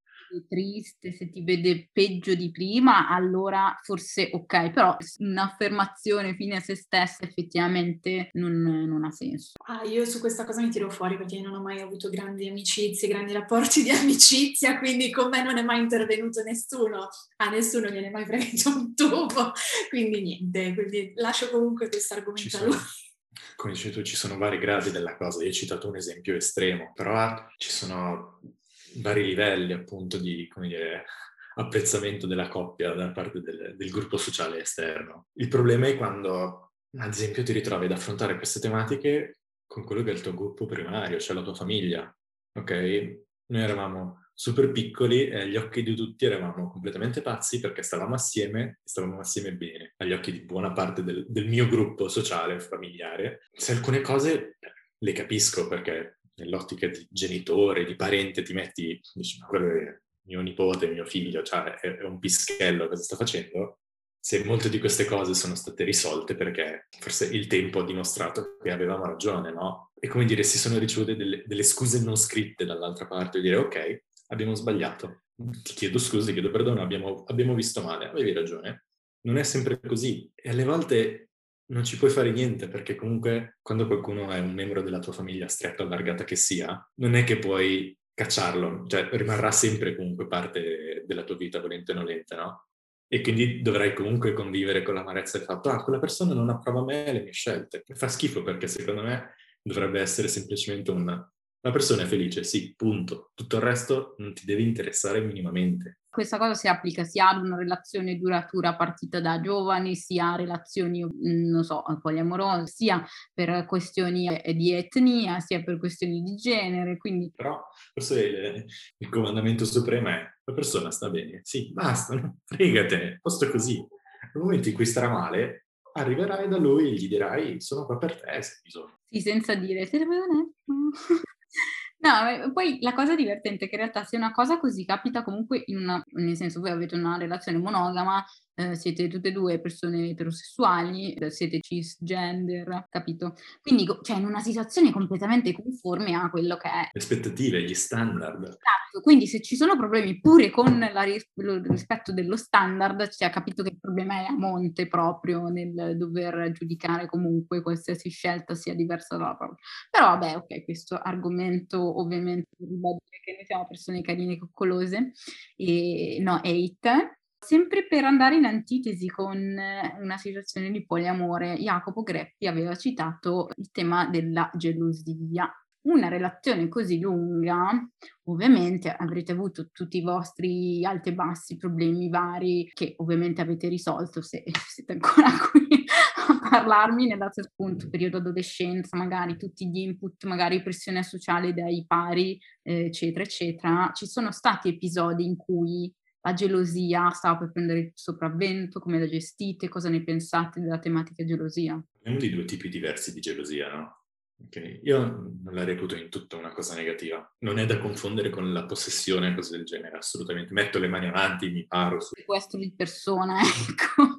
triste, se ti vede peggio di prima, allora forse ok, però un'affermazione fine a se stessa effettivamente non, non, ha senso. Ah, io su questa cosa mi tiro fuori perché non ho mai avuto grandi amicizie, grandi rapporti di *laughs* amicizia, quindi con me non è mai intervenuto nessuno, a nessuno gliene è mai fregato un tubo, quindi niente, quindi lascio comunque questo argomento a lui come dici tu, ci sono vari gradi della cosa. Io ho citato un esempio estremo, però ci sono vari livelli appunto di, dire, *laughs* apprezzamento della coppia da parte del, del gruppo sociale esterno. Il problema è quando, ad esempio, ti ritrovi ad affrontare queste tematiche con quello che è il tuo gruppo primario, cioè la tua famiglia, ok? Noi eravamo super piccoli e agli occhi di tutti eravamo completamente pazzi perché stavamo assieme e stavamo assieme bene, agli occhi di buona parte del, del mio gruppo sociale, familiare. Se alcune cose le capisco perché nell'ottica di genitore, di parente, ti metti, dici, ma quello è mio nipote, mio figlio, cioè è, è un pischello, cosa sta facendo? Se molte di queste cose sono state risolte perché forse il tempo ha dimostrato che avevamo ragione, no? E come dire, si sono ricevute delle, delle scuse non scritte dall'altra parte, dire ok, abbiamo sbagliato, ti chiedo scusa, ti chiedo perdono, abbiamo, abbiamo visto male, avevi ragione. Non è sempre così e alle volte non ci puoi fare niente perché comunque quando qualcuno è un membro della tua famiglia stretta o allargata che sia, non è che puoi cacciarlo, cioè rimarrà sempre comunque parte della tua vita, volente o nolente, no? E quindi dovrai comunque convivere con l'amarezza del fatto, ah, quella persona non approva me e le mie scelte. Fa schifo perché secondo me dovrebbe essere semplicemente un... La persona è felice, sì, punto. Tutto il resto non ti deve interessare minimamente questa cosa si applica sia ad una relazione duratura partita da giovani, sia a relazioni, mm, non so, poliamorose, sia per questioni eh, di etnia, sia per questioni di genere. Quindi... Però forse il, il comandamento supremo è la persona sta bene, sì, basta, fregatene, posto così. Nel momento in cui starà male, arriverai da lui e gli dirai sono qua per te se bisogna. Sì, senza dire siete onesto. *laughs* No, poi la cosa divertente è che in realtà se una cosa così capita comunque in una, nel senso voi avete una relazione monogama, eh, siete tutte e due persone eterosessuali, eh, siete cisgender, capito? Quindi, cioè, in una situazione completamente conforme a quello che è. Le aspettative, gli standard. Esatto, quindi se ci sono problemi pure con la, il rispetto dello standard, cioè, capito che il problema è a monte proprio nel dover giudicare comunque qualsiasi scelta sia diversa dalla propria. Però vabbè, ok, questo argomento ovviamente ribadire che noi siamo persone carine e coccolose e no hate, Sempre per andare in antitesi con eh, una situazione di poliamore, Jacopo Greppi aveva citato il tema della gelosia. Una relazione così lunga, ovviamente avrete avuto tutti i vostri alti e bassi, problemi vari, che ovviamente avete risolto se *laughs* siete ancora qui a parlarmi nell'altro appunto periodo adolescenza, magari tutti gli input, magari pressione sociale dai pari, eh, eccetera, eccetera. Ci sono stati episodi in cui la gelosia stava per prendere il sopravvento, come la gestite, cosa ne pensate della tematica gelosia? Abbiamo di due tipi diversi di gelosia, no? Okay. Io non la reputo in tutta una cosa negativa. Non è da confondere con la possessione, cose del genere, assolutamente. Metto le mani avanti, mi paro. Su... Sequestro di persona, *laughs* ecco.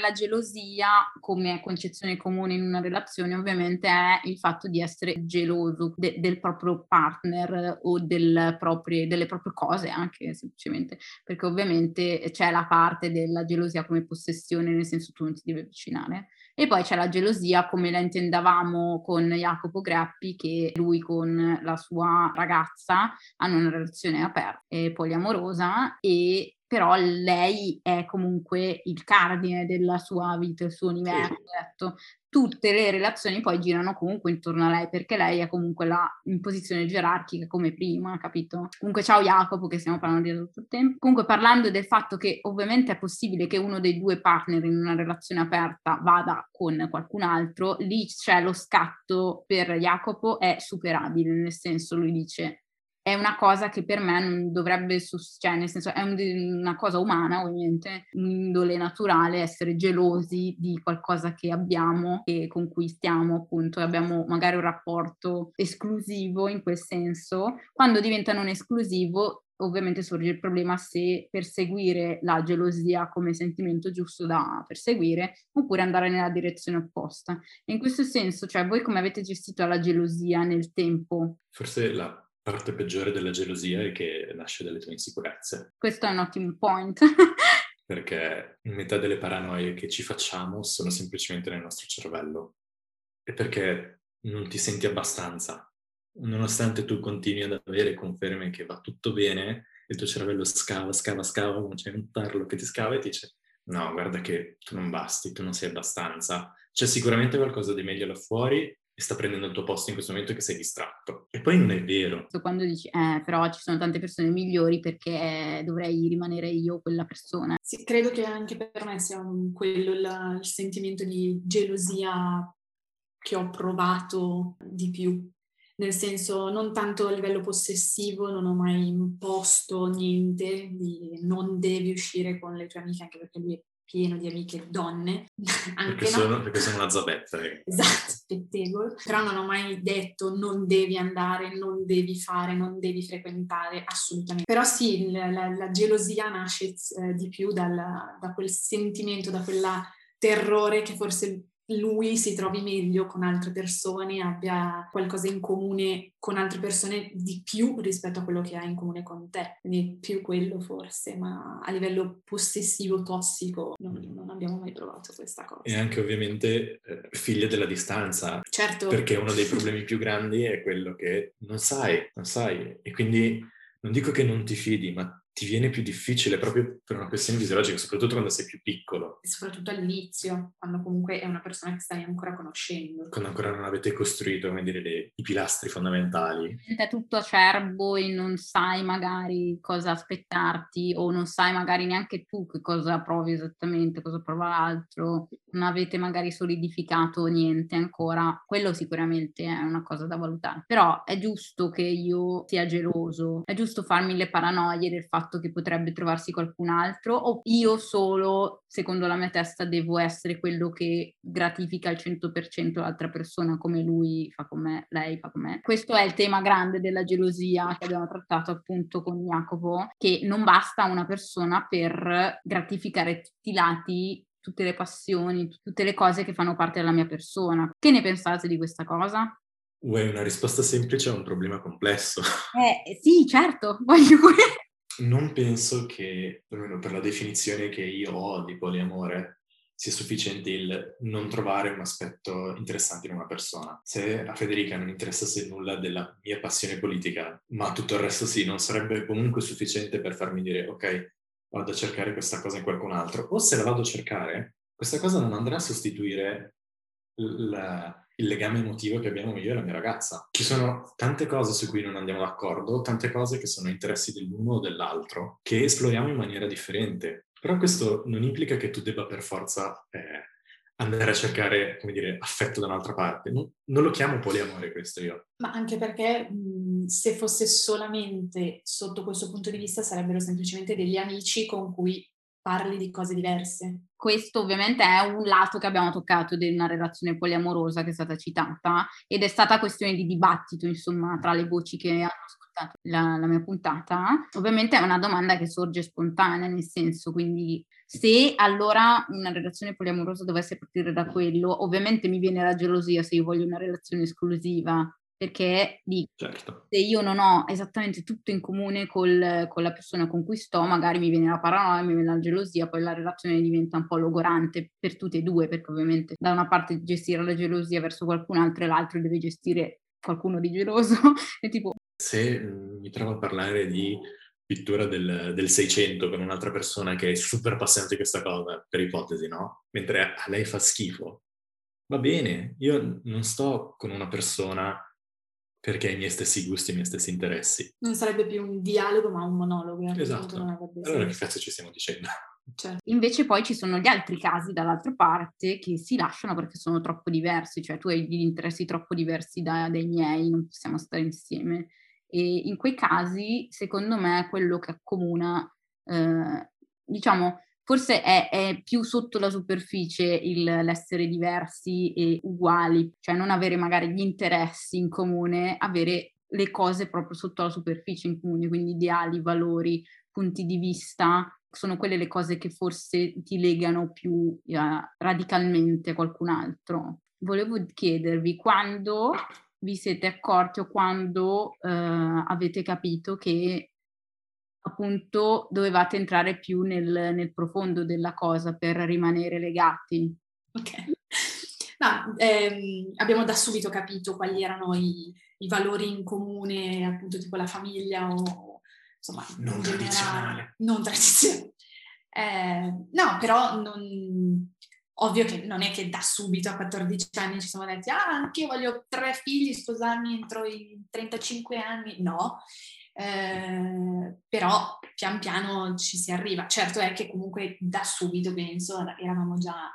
La gelosia come concezione comune in una relazione ovviamente è il fatto di essere geloso de- del proprio partner o del proprie, delle proprie cose anche semplicemente perché ovviamente c'è la parte della gelosia come possessione nel senso tu non ti devi avvicinare. E poi c'è la gelosia come la intendavamo con Jacopo Grappi che lui con la sua ragazza hanno una relazione aperta e poliamorosa e però lei è comunque il cardine della sua vita, il suo universo. Sì. Tutte le relazioni poi girano comunque intorno a lei, perché lei è comunque là in posizione gerarchica come prima, capito? Comunque ciao Jacopo, che stiamo parlando di tutto il tempo. Comunque parlando del fatto che ovviamente è possibile che uno dei due partner in una relazione aperta vada con qualcun altro, lì c'è lo scatto per Jacopo è superabile, nel senso lui dice è una cosa che per me non dovrebbe, cioè nel senso è un, una cosa umana ovviamente, un'indole naturale essere gelosi di qualcosa che abbiamo e con cui stiamo appunto, abbiamo magari un rapporto esclusivo in quel senso, quando diventa non esclusivo ovviamente sorge il problema se perseguire la gelosia come sentimento giusto da perseguire oppure andare nella direzione opposta. In questo senso, cioè voi come avete gestito la gelosia nel tempo? Forse la parte peggiore della gelosia è che nasce dalle tue insicurezze. Questo è un ottimo point. *laughs* perché metà delle paranoie che ci facciamo sono semplicemente nel nostro cervello. E perché non ti senti abbastanza. Nonostante tu continui ad avere conferme che va tutto bene, il tuo cervello scava, scava, scava, come c'è un tarlo che ti scava e ti dice no, guarda che tu non basti, tu non sei abbastanza. C'è sicuramente qualcosa di meglio là fuori e sta prendendo il tuo posto in questo momento che sei distratto. E poi non è vero. Quando dici, eh, però ci sono tante persone migliori perché dovrei rimanere io quella persona. Sì, credo che anche per me sia un, quello il, il sentimento di gelosia che ho provato di più. Nel senso, non tanto a livello possessivo, non ho mai imposto niente di non devi uscire con le tue amiche, anche perché lui è pieno di amiche donne. *laughs* Anche perché, sono, perché sono una zabetta. Eh. *laughs* Esatto, pettegolo. Però non ho mai detto non devi andare, non devi fare, non devi frequentare, assolutamente. Però sì, la, la, la gelosia nasce eh, di più dal, da quel sentimento, da quella terrore che forse lui si trovi meglio con altre persone, abbia qualcosa in comune con altre persone di più rispetto a quello che ha in comune con te. Quindi più quello forse, ma a livello possessivo, tossico, non, non abbiamo mai provato questa cosa. E anche ovviamente eh, figlia della distanza. Certo. Perché uno dei *laughs* problemi più grandi è quello che non sai, non sai. E quindi non dico che non ti fidi, ma ti viene più difficile proprio per una questione fisiologica, soprattutto quando sei più piccolo. E soprattutto all'inizio, quando comunque è una persona che stai ancora conoscendo. Quando ancora non avete costruito, come dire, le, i pilastri fondamentali. È tutto acerbo e non sai magari cosa aspettarti o non sai magari neanche tu che cosa provi esattamente, cosa prova l'altro, non avete magari solidificato niente ancora. Quello sicuramente è una cosa da valutare. Però è giusto che io sia geloso, è giusto farmi le paranoie del fatto fatto che potrebbe trovarsi qualcun altro o io solo, secondo la mia testa, devo essere quello che gratifica al 100% l'altra persona come lui fa con me, lei fa con me. Questo è il tema grande della gelosia che abbiamo trattato appunto con Jacopo, che non basta una persona per gratificare tutti i lati tutte le passioni, tutte le cose che fanno parte della mia persona. Che ne pensate di questa cosa? Vuoi una risposta semplice a un problema complesso? Eh sì, certo, *laughs* voglio non penso che, almeno per la definizione che io ho di poliamore, sia sufficiente il non trovare un aspetto interessante in una persona. Se a Federica non interessasse nulla della mia passione politica, ma tutto il resto sì, non sarebbe comunque sufficiente per farmi dire ok, vado a cercare questa cosa in qualcun altro. O se la vado a cercare, questa cosa non andrà a sostituire la, il legame emotivo che abbiamo io e la mia ragazza. Ci sono tante cose su cui non andiamo d'accordo, tante cose che sono interessi dell'uno o dell'altro, che esploriamo in maniera differente. Però questo non implica che tu debba per forza eh, andare a cercare, come dire, affetto da un'altra parte. Non, non lo chiamo poliamore questo io. Ma anche perché mh, se fosse solamente sotto questo punto di vista sarebbero semplicemente degli amici con cui parli di cose diverse. Questo ovviamente è un lato che abbiamo toccato di una relazione poliamorosa che è stata citata ed è stata questione di dibattito, insomma, tra le voci che hanno ascoltato la, la, mia puntata, ovviamente è una domanda che sorge spontanea, nel senso, quindi se allora una relazione poliamorosa dovesse partire da quello, ovviamente mi viene la gelosia se io voglio una relazione esclusiva, perché dico, certo. se io non ho esattamente tutto in comune col, con la persona con cui sto, magari mi viene la paranoia, mi viene la gelosia, poi la relazione diventa un po' logorante per tutte e due, perché ovviamente da una parte gestire la gelosia verso qualcun altro e l'altro deve gestire qualcuno di geloso. *laughs* e tipo... Se mm, mi trovo a parlare di pittura del, del, 600 con un'altra persona che è super appassionata di questa cosa, per ipotesi, no? Mentre a lei fa schifo. Va bene, io non sto con una persona perché ha i miei stessi gusti, i miei stessi interessi. Non sarebbe più un dialogo, ma un monologo. Esatto. Allora che cazzo ci stiamo dicendo? Certo. Invece poi ci sono gli altri casi dall'altra parte che si lasciano perché sono troppo diversi, cioè tu hai degli interessi troppo diversi da, dai miei, non possiamo stare insieme. E in quei casi, secondo me, quello che accomuna, eh, diciamo, forse è, è, più sotto la superficie il, l'essere diversi e uguali, cioè non avere magari gli interessi in comune, avere le cose proprio sotto la superficie in comune, quindi ideali, valori, punti di vista, sono quelle le cose che forse ti legano più uh, radicalmente a qualcun altro. Volevo chiedervi quando vi siete accorti o quando uh, avete capito che appunto dovevate entrare più nel, nel profondo della cosa per rimanere legati. Ok. No, ehm, abbiamo da subito capito quali erano i, i, valori in comune, appunto tipo la famiglia o insomma... Non tradizionale. Non tradizionale. Eh, no, però non, ovvio che non è che da subito a 14 anni ci siamo detti ah, anche io voglio tre figli, sposarmi entro i 35 anni. No, eh, però pian piano ci si arriva. Certo è che comunque da subito, penso, eravamo già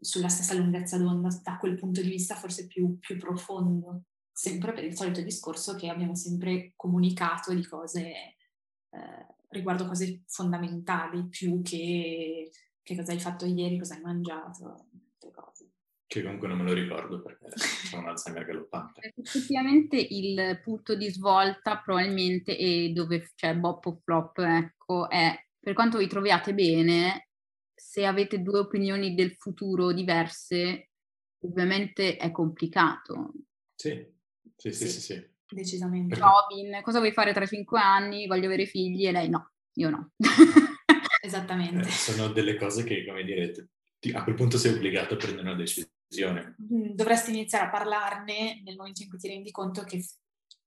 sulla stessa lunghezza d'onda, da quel punto di vista forse più, più profondo, sempre per il solito discorso che abbiamo sempre comunicato di cose eh, riguardo cose fondamentali, più che che cosa hai fatto ieri, cosa hai mangiato, cose che comunque non me lo ricordo perché ho un Alzheimer galoppante. Effettivamente il punto di svolta probabilmente è dove c'è Bop o Flop, ecco, è per quanto vi troviate bene, se avete due opinioni del futuro diverse, ovviamente è complicato. Sì, sì, sì, sì. sì, Decisamente. Robin, cosa vuoi fare tra cinque anni? Voglio avere figli e lei no, io no. Esattamente. Eh, sono delle cose che, come dire, a quel punto sei obbligato a prendere una decisione decisione. Mm, dovresti iniziare a parlarne nel momento in cui ti rendi conto che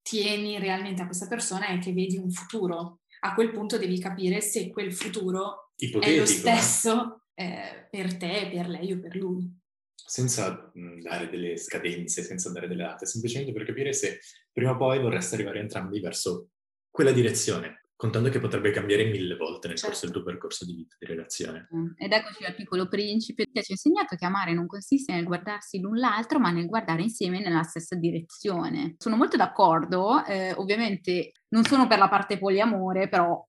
tieni realmente a questa persona e che vedi un futuro. A quel punto devi capire se quel futuro Ipotetico, è lo eh. stesso eh, per te, per lei o per lui. Senza mm, dare delle scadenze, senza dare delle date, semplicemente per capire se prima o poi vorreste arrivare entrambi verso quella direzione contando che potrebbe cambiare mille volte nel certo. corso del tuo percorso di vita, di relazione. Ed eccoci al piccolo principe che ci ha insegnato che amare non consiste nel guardarsi l'un l'altro, ma nel guardare insieme nella stessa direzione. Sono molto d'accordo, eh, ovviamente non sono per la parte poliamore, però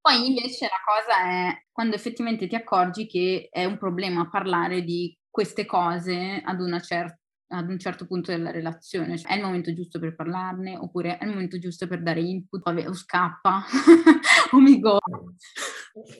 poi invece la cosa è quando effettivamente ti accorgi che è un problema parlare di queste cose ad una certa ad un certo punto della relazione, cioè, è il momento giusto per parlarne oppure è il momento giusto per dare input o scappa *laughs* o mi go.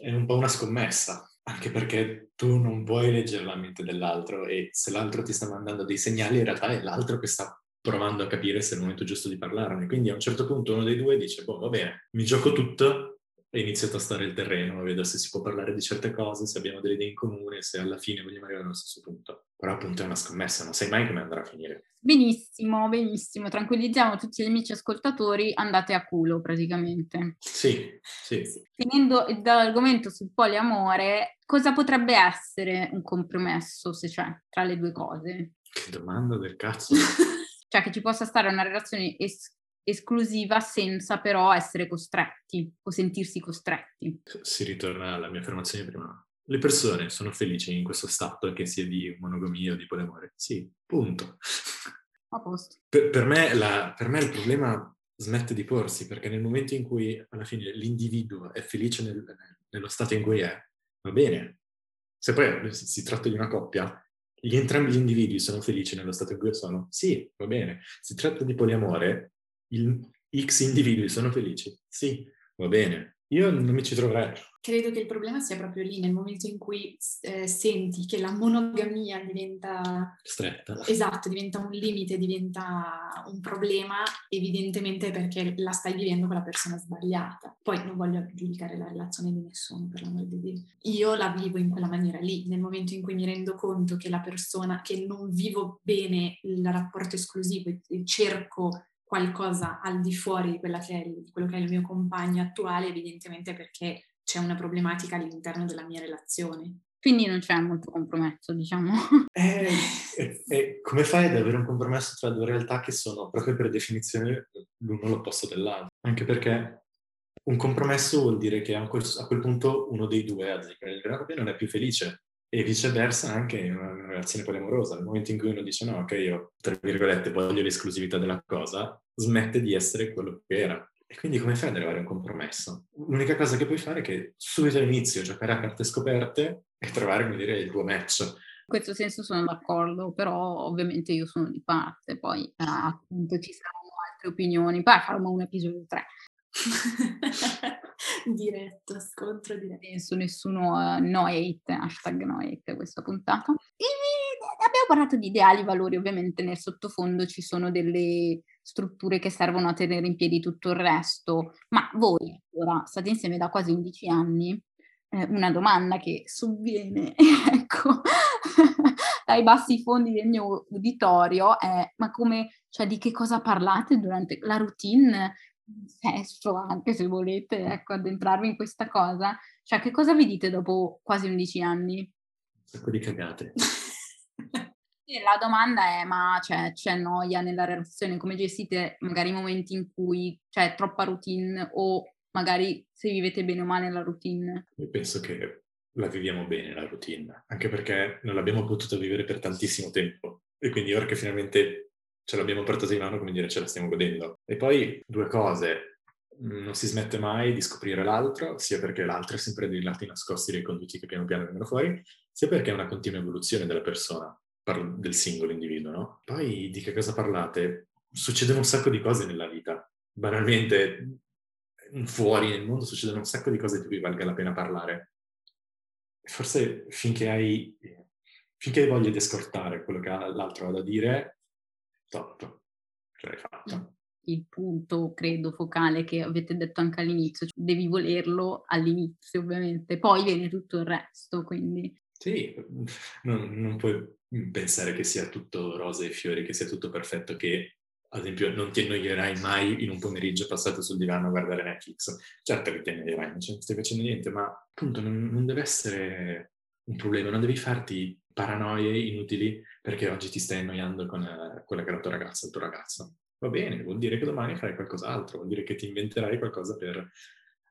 È un po' una scommessa, anche perché tu non vuoi leggere la mente dell'altro e se l'altro ti sta mandando dei segnali in realtà è l'altro che sta provando a capire se è il momento giusto di parlarne. Quindi a un certo punto uno dei due dice, boh, va bene, mi gioco tutto e inizio a tastare il terreno, vedo se si può parlare di certe cose, se abbiamo delle idee in comune, se alla fine vogliamo arrivare allo stesso punto. Però appunto è una scommessa, non sai mai come andrà a finire. Benissimo, benissimo. Tranquillizziamo tutti gli amici ascoltatori, andate a culo praticamente. Sì, sì. Finendo dall'argomento sul poliamore, cosa potrebbe essere un compromesso, se c'è, tra le due cose? Che domanda del cazzo! *laughs* cioè che ci possa stare una relazione es- esclusiva senza però essere costretti o sentirsi costretti. Si ritorna alla mia affermazione prima. Le persone sono felici in questo stato che sia di monogamia o di polimore. Sì, punto. A posto. Per, per, me la, per, me il problema smette di porsi perché nel momento in cui alla fine l'individuo è felice nel, nello stato in cui è, va bene. Se poi si, si tratta di una coppia, gli entrambi gli individui sono felici nello stato in cui sono, sì, va bene. Si tratta di poliamore, il, X individui sono felici? Sì, va bene. Io non mi ci troverei. Credo che il problema sia proprio lì, nel momento in cui eh, senti che la monogamia diventa stretta. Esatto, diventa un limite, diventa un problema, evidentemente perché la stai vivendo con la persona sbagliata. Poi non voglio giudicare la relazione di nessuno, per l'amor di Dio. Io la vivo in quella maniera lì, nel momento in cui mi rendo conto che la persona, che non vivo bene il rapporto esclusivo e cerco qualcosa al di fuori di, che è, di quello che è il mio compagno attuale, evidentemente perché c'è una problematica all'interno della mia relazione. Quindi non c'è molto compromesso, diciamo. Eh, *laughs* eh, eh, come fai ad avere un compromesso tra due realtà che sono proprio per definizione l'uno l'opposto dell'altro? Anche perché un compromesso vuol dire che a quel, a quel punto uno dei due, ad esempio nel coppia, non è più felice e viceversa anche in una relazione poliamorosa. Nel momento in cui uno dice no, ok, io tra virgolette voglio l'esclusività della cosa, smette di essere quello che era. E quindi come fai ad arrivare a un compromesso? L'unica cosa che puoi fare è che subito all'inizio giocare a carte scoperte e trovare, come dire, il tuo match. In questo senso sono d'accordo, però ovviamente io sono di parte, poi eh, appunto ci saranno altre opinioni, poi faremo un episodio 3. *laughs* diretto, scontro diretto. Penso nessuno uh, no hate, hashtag no hate questa puntata. E abbiamo parlato di ideali valori, ovviamente nel sottofondo ci sono delle strutture che servono a tenere in piedi tutto il resto. Ma voi, ora, state insieme da quasi 11 anni, eh, una domanda che sovviene, *laughs* ecco, *laughs* dai bassi fondi del mio uditorio è, ma come, cioè di che cosa parlate durante la routine? Sesso anche se volete, ecco, addentrarvi in questa cosa. Cioè, che cosa vi dite dopo quasi 11 anni? Un sacco di cagate. *laughs* la domanda è, ma cioè, c'è noia nella relazione? Come gestite magari i momenti in cui c'è troppa routine o magari se vivete bene o male la routine? Io penso che la viviamo bene la routine, anche perché non l'abbiamo potuta vivere per tantissimo tempo. E quindi ora che finalmente ce l'abbiamo portata in mano, come dire, ce la stiamo godendo. E poi due cose, non si smette mai di scoprire l'altro, sia perché l'altro è sempre dei lati nascosti dei condutti che piano piano vengono fuori, sia perché è una continua evoluzione della persona parlo del singolo individuo, no? Poi di che cosa parlate? Succedono un sacco di cose nella vita. Banalmente, fuori nel mondo succedono un sacco di cose di cui valga la pena parlare. Forse finché hai, finché hai voglia di ascoltare quello che l'altro ha da dire, top, ce l'hai fatta. Il punto, credo, focale che avete detto anche all'inizio, cioè devi volerlo all'inizio ovviamente, poi viene tutto il resto, quindi... Sì, non, non puoi pensare che sia tutto rose e fiori, che sia tutto perfetto, che ad esempio non ti annoierai mai in un pomeriggio passato sul divano a guardare Netflix. Certo che ti annoierai, non stai facendo niente, ma appunto non, non deve essere un problema, non devi farti paranoie inutili perché oggi ti stai annoiando con eh, quella che è la tua ragazza, il tuo ragazzo. Va bene, vuol dire che domani farai qualcos'altro, vuol dire che ti inventerai qualcosa per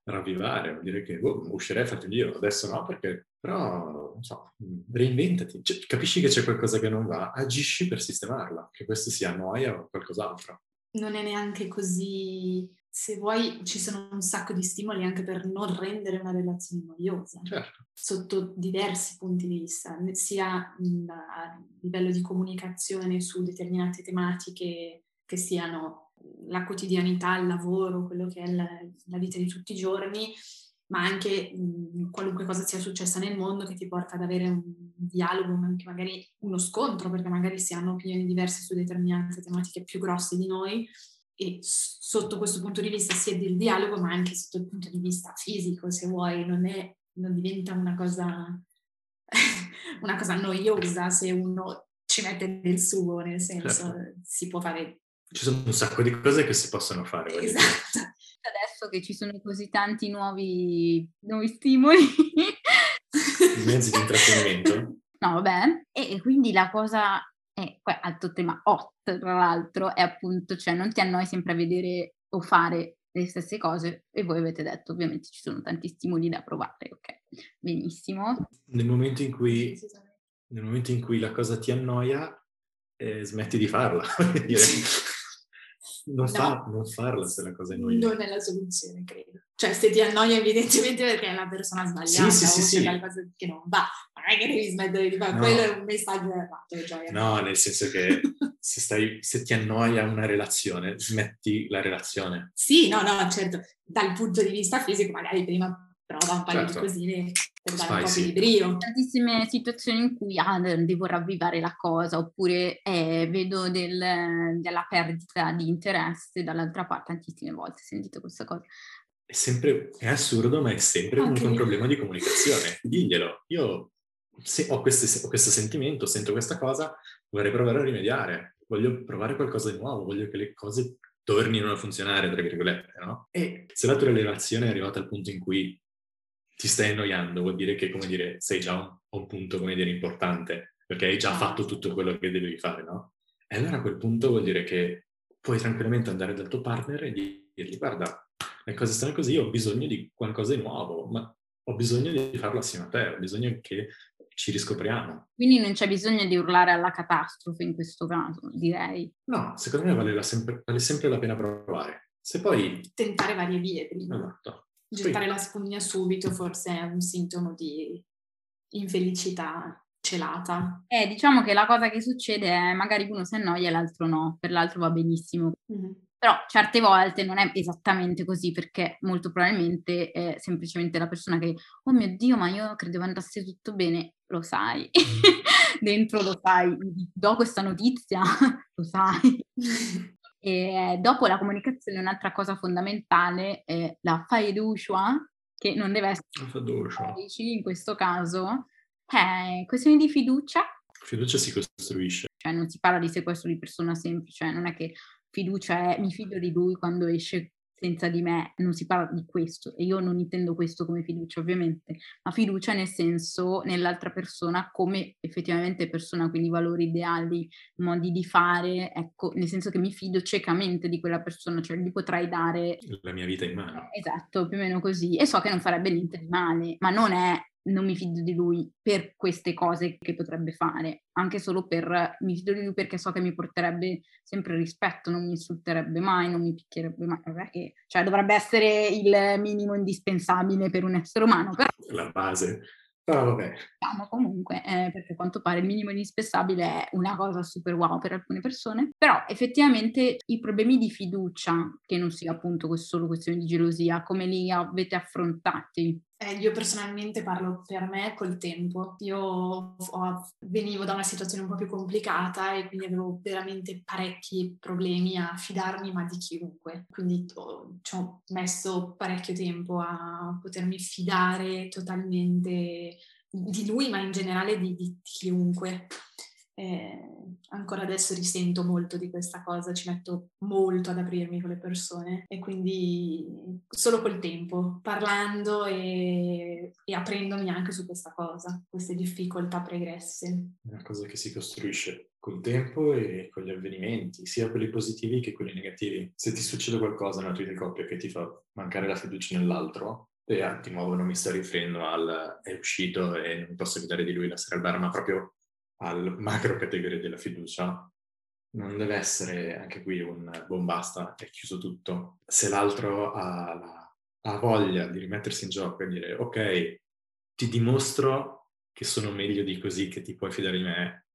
ravvivare, vuol dire che boh, uscirei a farti un giro, adesso no perché però, non so, reinventati, cioè, capisci che c'è qualcosa che non va, agisci per sistemarla, che questo sia noia o qualcos'altro. Non è neanche così, se vuoi ci sono un sacco di stimoli anche per non rendere una relazione noiosa, certo. sotto diversi punti di vista, sia a livello di comunicazione su determinate tematiche che siano la quotidianità, il lavoro, quello che è la, la vita di tutti i giorni, ma anche mh, qualunque cosa sia successa nel mondo che ti porta ad avere un dialogo, anche magari uno scontro, perché magari si hanno opinioni diverse su determinate tematiche più grosse di noi e sotto questo punto di vista sia del dialogo, ma anche sotto il punto di vista fisico, se vuoi, non, è, non diventa una cosa, *laughs* una cosa noiosa se uno ci mette del suo, nel senso certo. si può fare ci sono un sacco di cose che si possono fare. Esatto. *laughs* Adesso che ci sono così tanti nuovi, nuovi stimoli. Mezzi di intrattenimento. *laughs* No, vabbè. E quindi la cosa è, altro tema hot, tra l'altro, è appunto, cioè non ti annoi sempre a vedere o fare le stesse cose e voi avete detto ovviamente ci sono tanti stimoli da provare, ok? Benissimo. Nel momento in cui, nel momento in cui la cosa ti annoia, eh, smetti di farla. *laughs* *laughs* Non, fa, non farla se la cosa è noiosa. Non è la soluzione, credo. Cioè, se ti annoia evidentemente perché è la persona sbagliata sì, sì, o sì, c'è qualcosa che non va, non è che devi smettere di fare, no. quello è un messaggio errato. Cioè, no, nel senso che *laughs* se, stai, se ti annoia una relazione, smetti la relazione. Sì, no, no, certo, dal punto di vista fisico magari prima prova un paio certo. di cosine per dare un po' di brio. Tantissime situazioni in cui ah, devo ravvivare la cosa, oppure eh, vedo del, della perdita di interesse dall'altra parte, tantissime volte ho sentito questa cosa. È sempre, è assurdo, ma è sempre okay. comunque un problema di comunicazione. Diglielo, io se ho, queste, ho questo sentimento, sento questa cosa, vorrei provare a rimediare, voglio provare qualcosa di nuovo, voglio che le cose tornino a funzionare, tra virgolette, no? E se la tua relazione è arrivata al punto in cui ti stai annoiando, vuol dire che, come dire, sei già a un punto, come dire, importante, perché hai già fatto tutto quello che devi fare, no? E allora a quel punto vuol dire che puoi tranquillamente andare dal tuo partner e dirgli, guarda, le cose stanno così, ho bisogno di qualcosa di nuovo, ma ho bisogno di farlo assieme a te, ho bisogno che ci riscopriamo. Quindi non c'è bisogno di urlare alla catastrofe in questo caso, direi. No, secondo me vale sempre, vale sempre la pena provare. Se poi... Tentare varie vie prima. Esatto. Gettare la spugna subito forse è un sintomo di infelicità celata. Eh, diciamo che la cosa che succede è magari uno si annoia e l'altro no, per l'altro va benissimo. Mm-hmm. Però certe volte non è esattamente così perché molto probabilmente è semplicemente la persona che, oh mio Dio, ma io credevo andasse tutto bene, lo sai, *laughs* dentro lo sai, do questa notizia, *laughs* lo sai. *laughs* E dopo la comunicazione un'altra cosa fondamentale è la fiducia, che non deve essere fiducia. in questo caso. È questione di fiducia. Fiducia si costruisce. Cioè non si parla di sequestro di persona semplice, non è che fiducia è mi fido di lui quando esce senza di me, non si parla di questo e io non intendo questo come fiducia ovviamente, ma fiducia nel senso nell'altra persona come effettivamente persona, quindi valori ideali, modi di fare, ecco, nel senso che mi fido ciecamente di quella persona, cioè gli potrei dare la mia vita in mano. Esatto, più o meno così e so che non farebbe niente di male, ma non è non mi fido di lui per queste cose che potrebbe fare, anche solo per mi fido di lui perché so che mi porterebbe sempre rispetto, non mi insulterebbe mai, non mi picchierebbe mai, che, cioè dovrebbe essere il minimo indispensabile per un essere umano, però... *laughs* La base. Però vabbè. Diciamo comunque, eh, perché a quanto pare il minimo indispensabile è una cosa super wow per alcune persone, però effettivamente i problemi di fiducia, che non sia appunto solo questione di gelosia, come li avete affrontati? Eh, io personalmente parlo per me col tempo. Io ho, venivo da una situazione un po' più complicata e quindi avevo veramente parecchi problemi a fidarmi, ma di chiunque. Quindi ho, ci ho messo parecchio tempo a potermi fidare totalmente di lui, ma in generale di, di chiunque. Eh, ancora adesso risento molto di questa cosa, ci metto molto ad aprirmi con le persone e quindi solo col tempo, parlando e, e aprendomi anche su questa cosa, queste difficoltà pregresse. È una cosa che si costruisce col tempo e con gli avvenimenti, sia quelli positivi che quelli negativi. Se ti succede qualcosa nella tua coppia che ti fa mancare la fiducia nell'altro, e di nuovo non mi sto riferendo al è uscito e non posso fidare di lui la sera al bar, ma proprio al macro categoria della fiducia, non deve essere anche qui un bombasta e chiuso tutto. Se l'altro ha, la, ha voglia di rimettersi in gioco e dire ok, ti dimostro che sono meglio di così, che ti puoi fidare di me,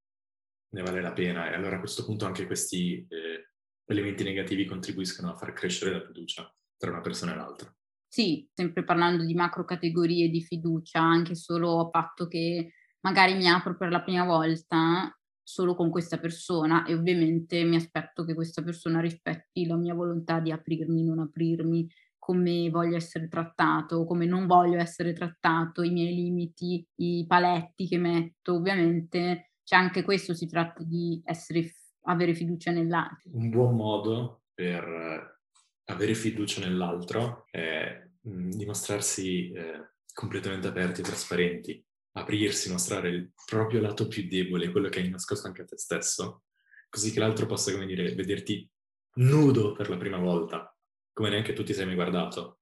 ne vale la pena. E allora a questo punto anche questi eh, elementi negativi contribuiscono a far crescere la fiducia tra una persona e l'altra. Sì, sempre parlando di macro categorie di fiducia, anche solo a patto che magari mi apro per la prima volta solo con questa persona e ovviamente mi aspetto che questa persona rispetti la mia volontà di aprirmi, non aprirmi, come voglio essere trattato, come non voglio essere trattato, i miei limiti, i paletti che metto, ovviamente c'è anche questo, si tratta di essere, avere fiducia nell'altro. Un buon modo per avere fiducia nell'altro è mh, dimostrarsi eh, completamente aperti e trasparenti aprirsi, mostrare il proprio lato più debole, quello che hai nascosto anche a te stesso, così che l'altro possa, come dire, vederti nudo per la prima volta, come neanche tu ti sei mai guardato.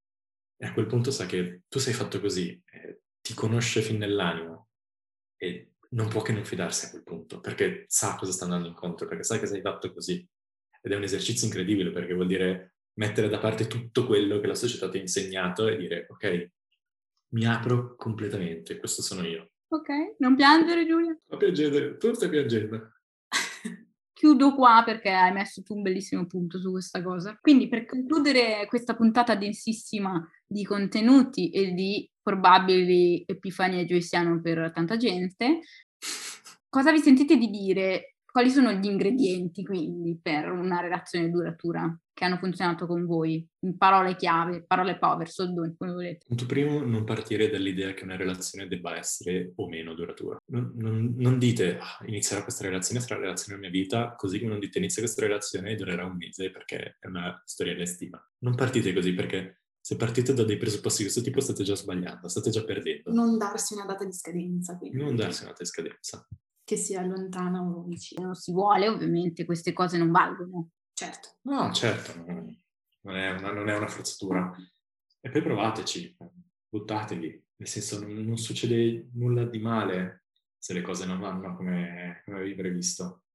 E a quel punto sa che tu sei fatto così, eh, ti conosce fin nell'animo e non può che non fidarsi a quel punto, perché sa cosa sta andando incontro, perché sa che sei fatto così. Ed è un esercizio incredibile, perché vuol dire mettere da parte tutto quello che la società ti ha insegnato e dire, ok, mi apro completamente, questo sono io. Ok, non piangere Giulia. Sto piangendo, tu stai piangendo. *laughs* Chiudo qua perché hai messo tu un bellissimo punto su questa cosa. Quindi per concludere questa puntata densissima di contenuti e di probabili epifanie joysiano per tanta gente, *laughs* cosa vi sentite di dire quali sono gli ingredienti quindi per una relazione duratura che hanno funzionato con voi? In parole chiave, parole power, soldoni, come volete. Punto primo, non partire dall'idea che una relazione debba essere o meno duratura. Non, non, non dite ah, inizierà questa relazione, sarà la relazione della mia vita, così come non dite inizia questa relazione e durerà un mese perché è una storia d'estima. Non partite così perché se partite da dei presupposti di questo tipo state già sbagliando, state già perdendo. Non darsi una data di scadenza. Quindi. Non darsi una data di scadenza che sia lontana o vicina. Non si vuole, ovviamente queste cose non valgono. Certo. No, certo, non è una, non è una forzatura. E poi provateci, buttatevi, nel senso non, non, succede nulla di male se le cose non vanno come, come avevi previsto.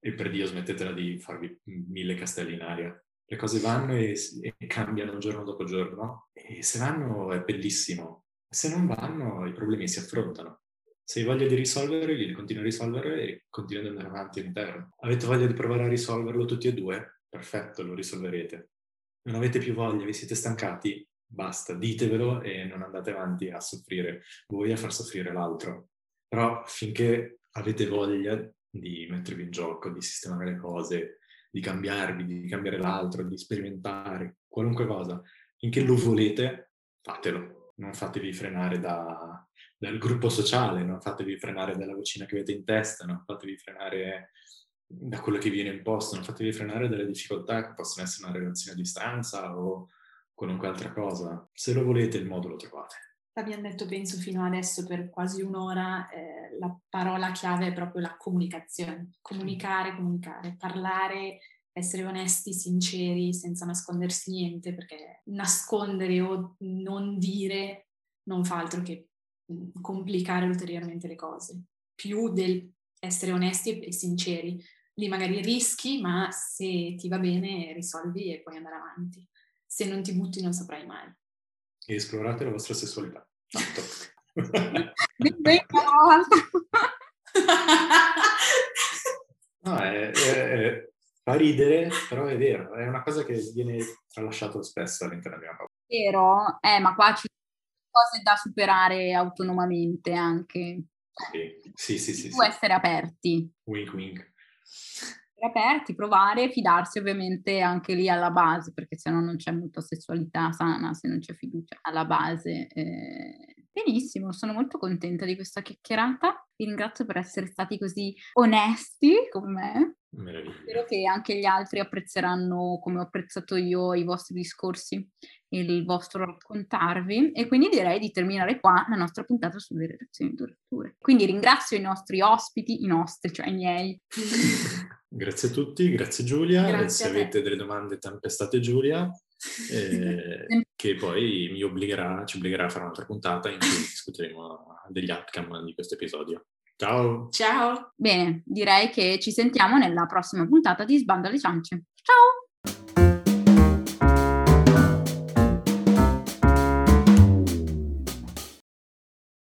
E per Dio smettetela di farvi mille castelli in aria. Le cose vanno e, e cambiano giorno dopo giorno e se vanno è bellissimo. Se non vanno i problemi si affrontano. Se hai voglia di risolverli, continua a risolverli e continua ad andare avanti all'interno. Avete voglia di provare a risolverlo tutti e due? Perfetto, lo risolverete. Non avete più voglia, vi siete stancati? Basta, ditevelo e non andate avanti a soffrire voi a far soffrire l'altro. Però finché avete voglia di mettervi in gioco, di sistemare le cose, di cambiarvi, di cambiare l'altro, di sperimentare, qualunque cosa, finché lo volete, fatelo. Non fatevi frenare da, dal gruppo sociale, non fatevi frenare dalla vocina che avete in testa, non fatevi frenare da quello che viene imposto, non fatevi frenare dalle difficoltà che possono essere una relazione a distanza o qualunque altra cosa. Se lo volete il modo lo trovate. Abbiamo detto, penso, fino adesso per quasi un'ora, eh, la parola chiave è proprio la comunicazione. Comunicare, comunicare, parlare, essere onesti, sinceri, senza nascondersi niente, perché nascondere o non dire non fa altro che complicare ulteriormente le cose, più del essere onesti e sinceri. Lì magari rischi, ma se ti va bene risolvi e puoi andare avanti. Se non ti butti non saprai mai. E esplorate la vostra sessualità. Tanto. *laughs* no, è, è, è, fa ridere, però è vero, è una cosa che viene tralasciato spesso all'interno una parola. Vero, eh, ma qua ci cose da superare autonomamente anche. Sì, sì, sì. Sì. essere aperti. Wink wink. Aperti, provare, fidarsi ovviamente anche lì alla base, perché se no non c'è molta sessualità sana, se non c'è fiducia alla base. Eh, benissimo, sono molto contenta di questa chiacchierata. Vi ringrazio per essere stati così onesti con me. Meraviglia. Spero che anche gli altri apprezzeranno, come ho apprezzato io, i vostri discorsi e il vostro raccontarvi. E quindi direi di terminare qua la nostra puntata sulle relazioni durature. Quindi ringrazio i nostri ospiti, i nostri, cioè i miei. *laughs* grazie a tutti, grazie Giulia. Grazie Se avete delle domande, tempestate Giulia. *laughs* Eh, che poi mi obbligherà, ci obbligherà a fare un'altra puntata in cui discuteremo degli outcome di questo episodio. Ciao! Ciao! Bene, direi che ci sentiamo nella prossima puntata di Sbando alle ciance. Ciao!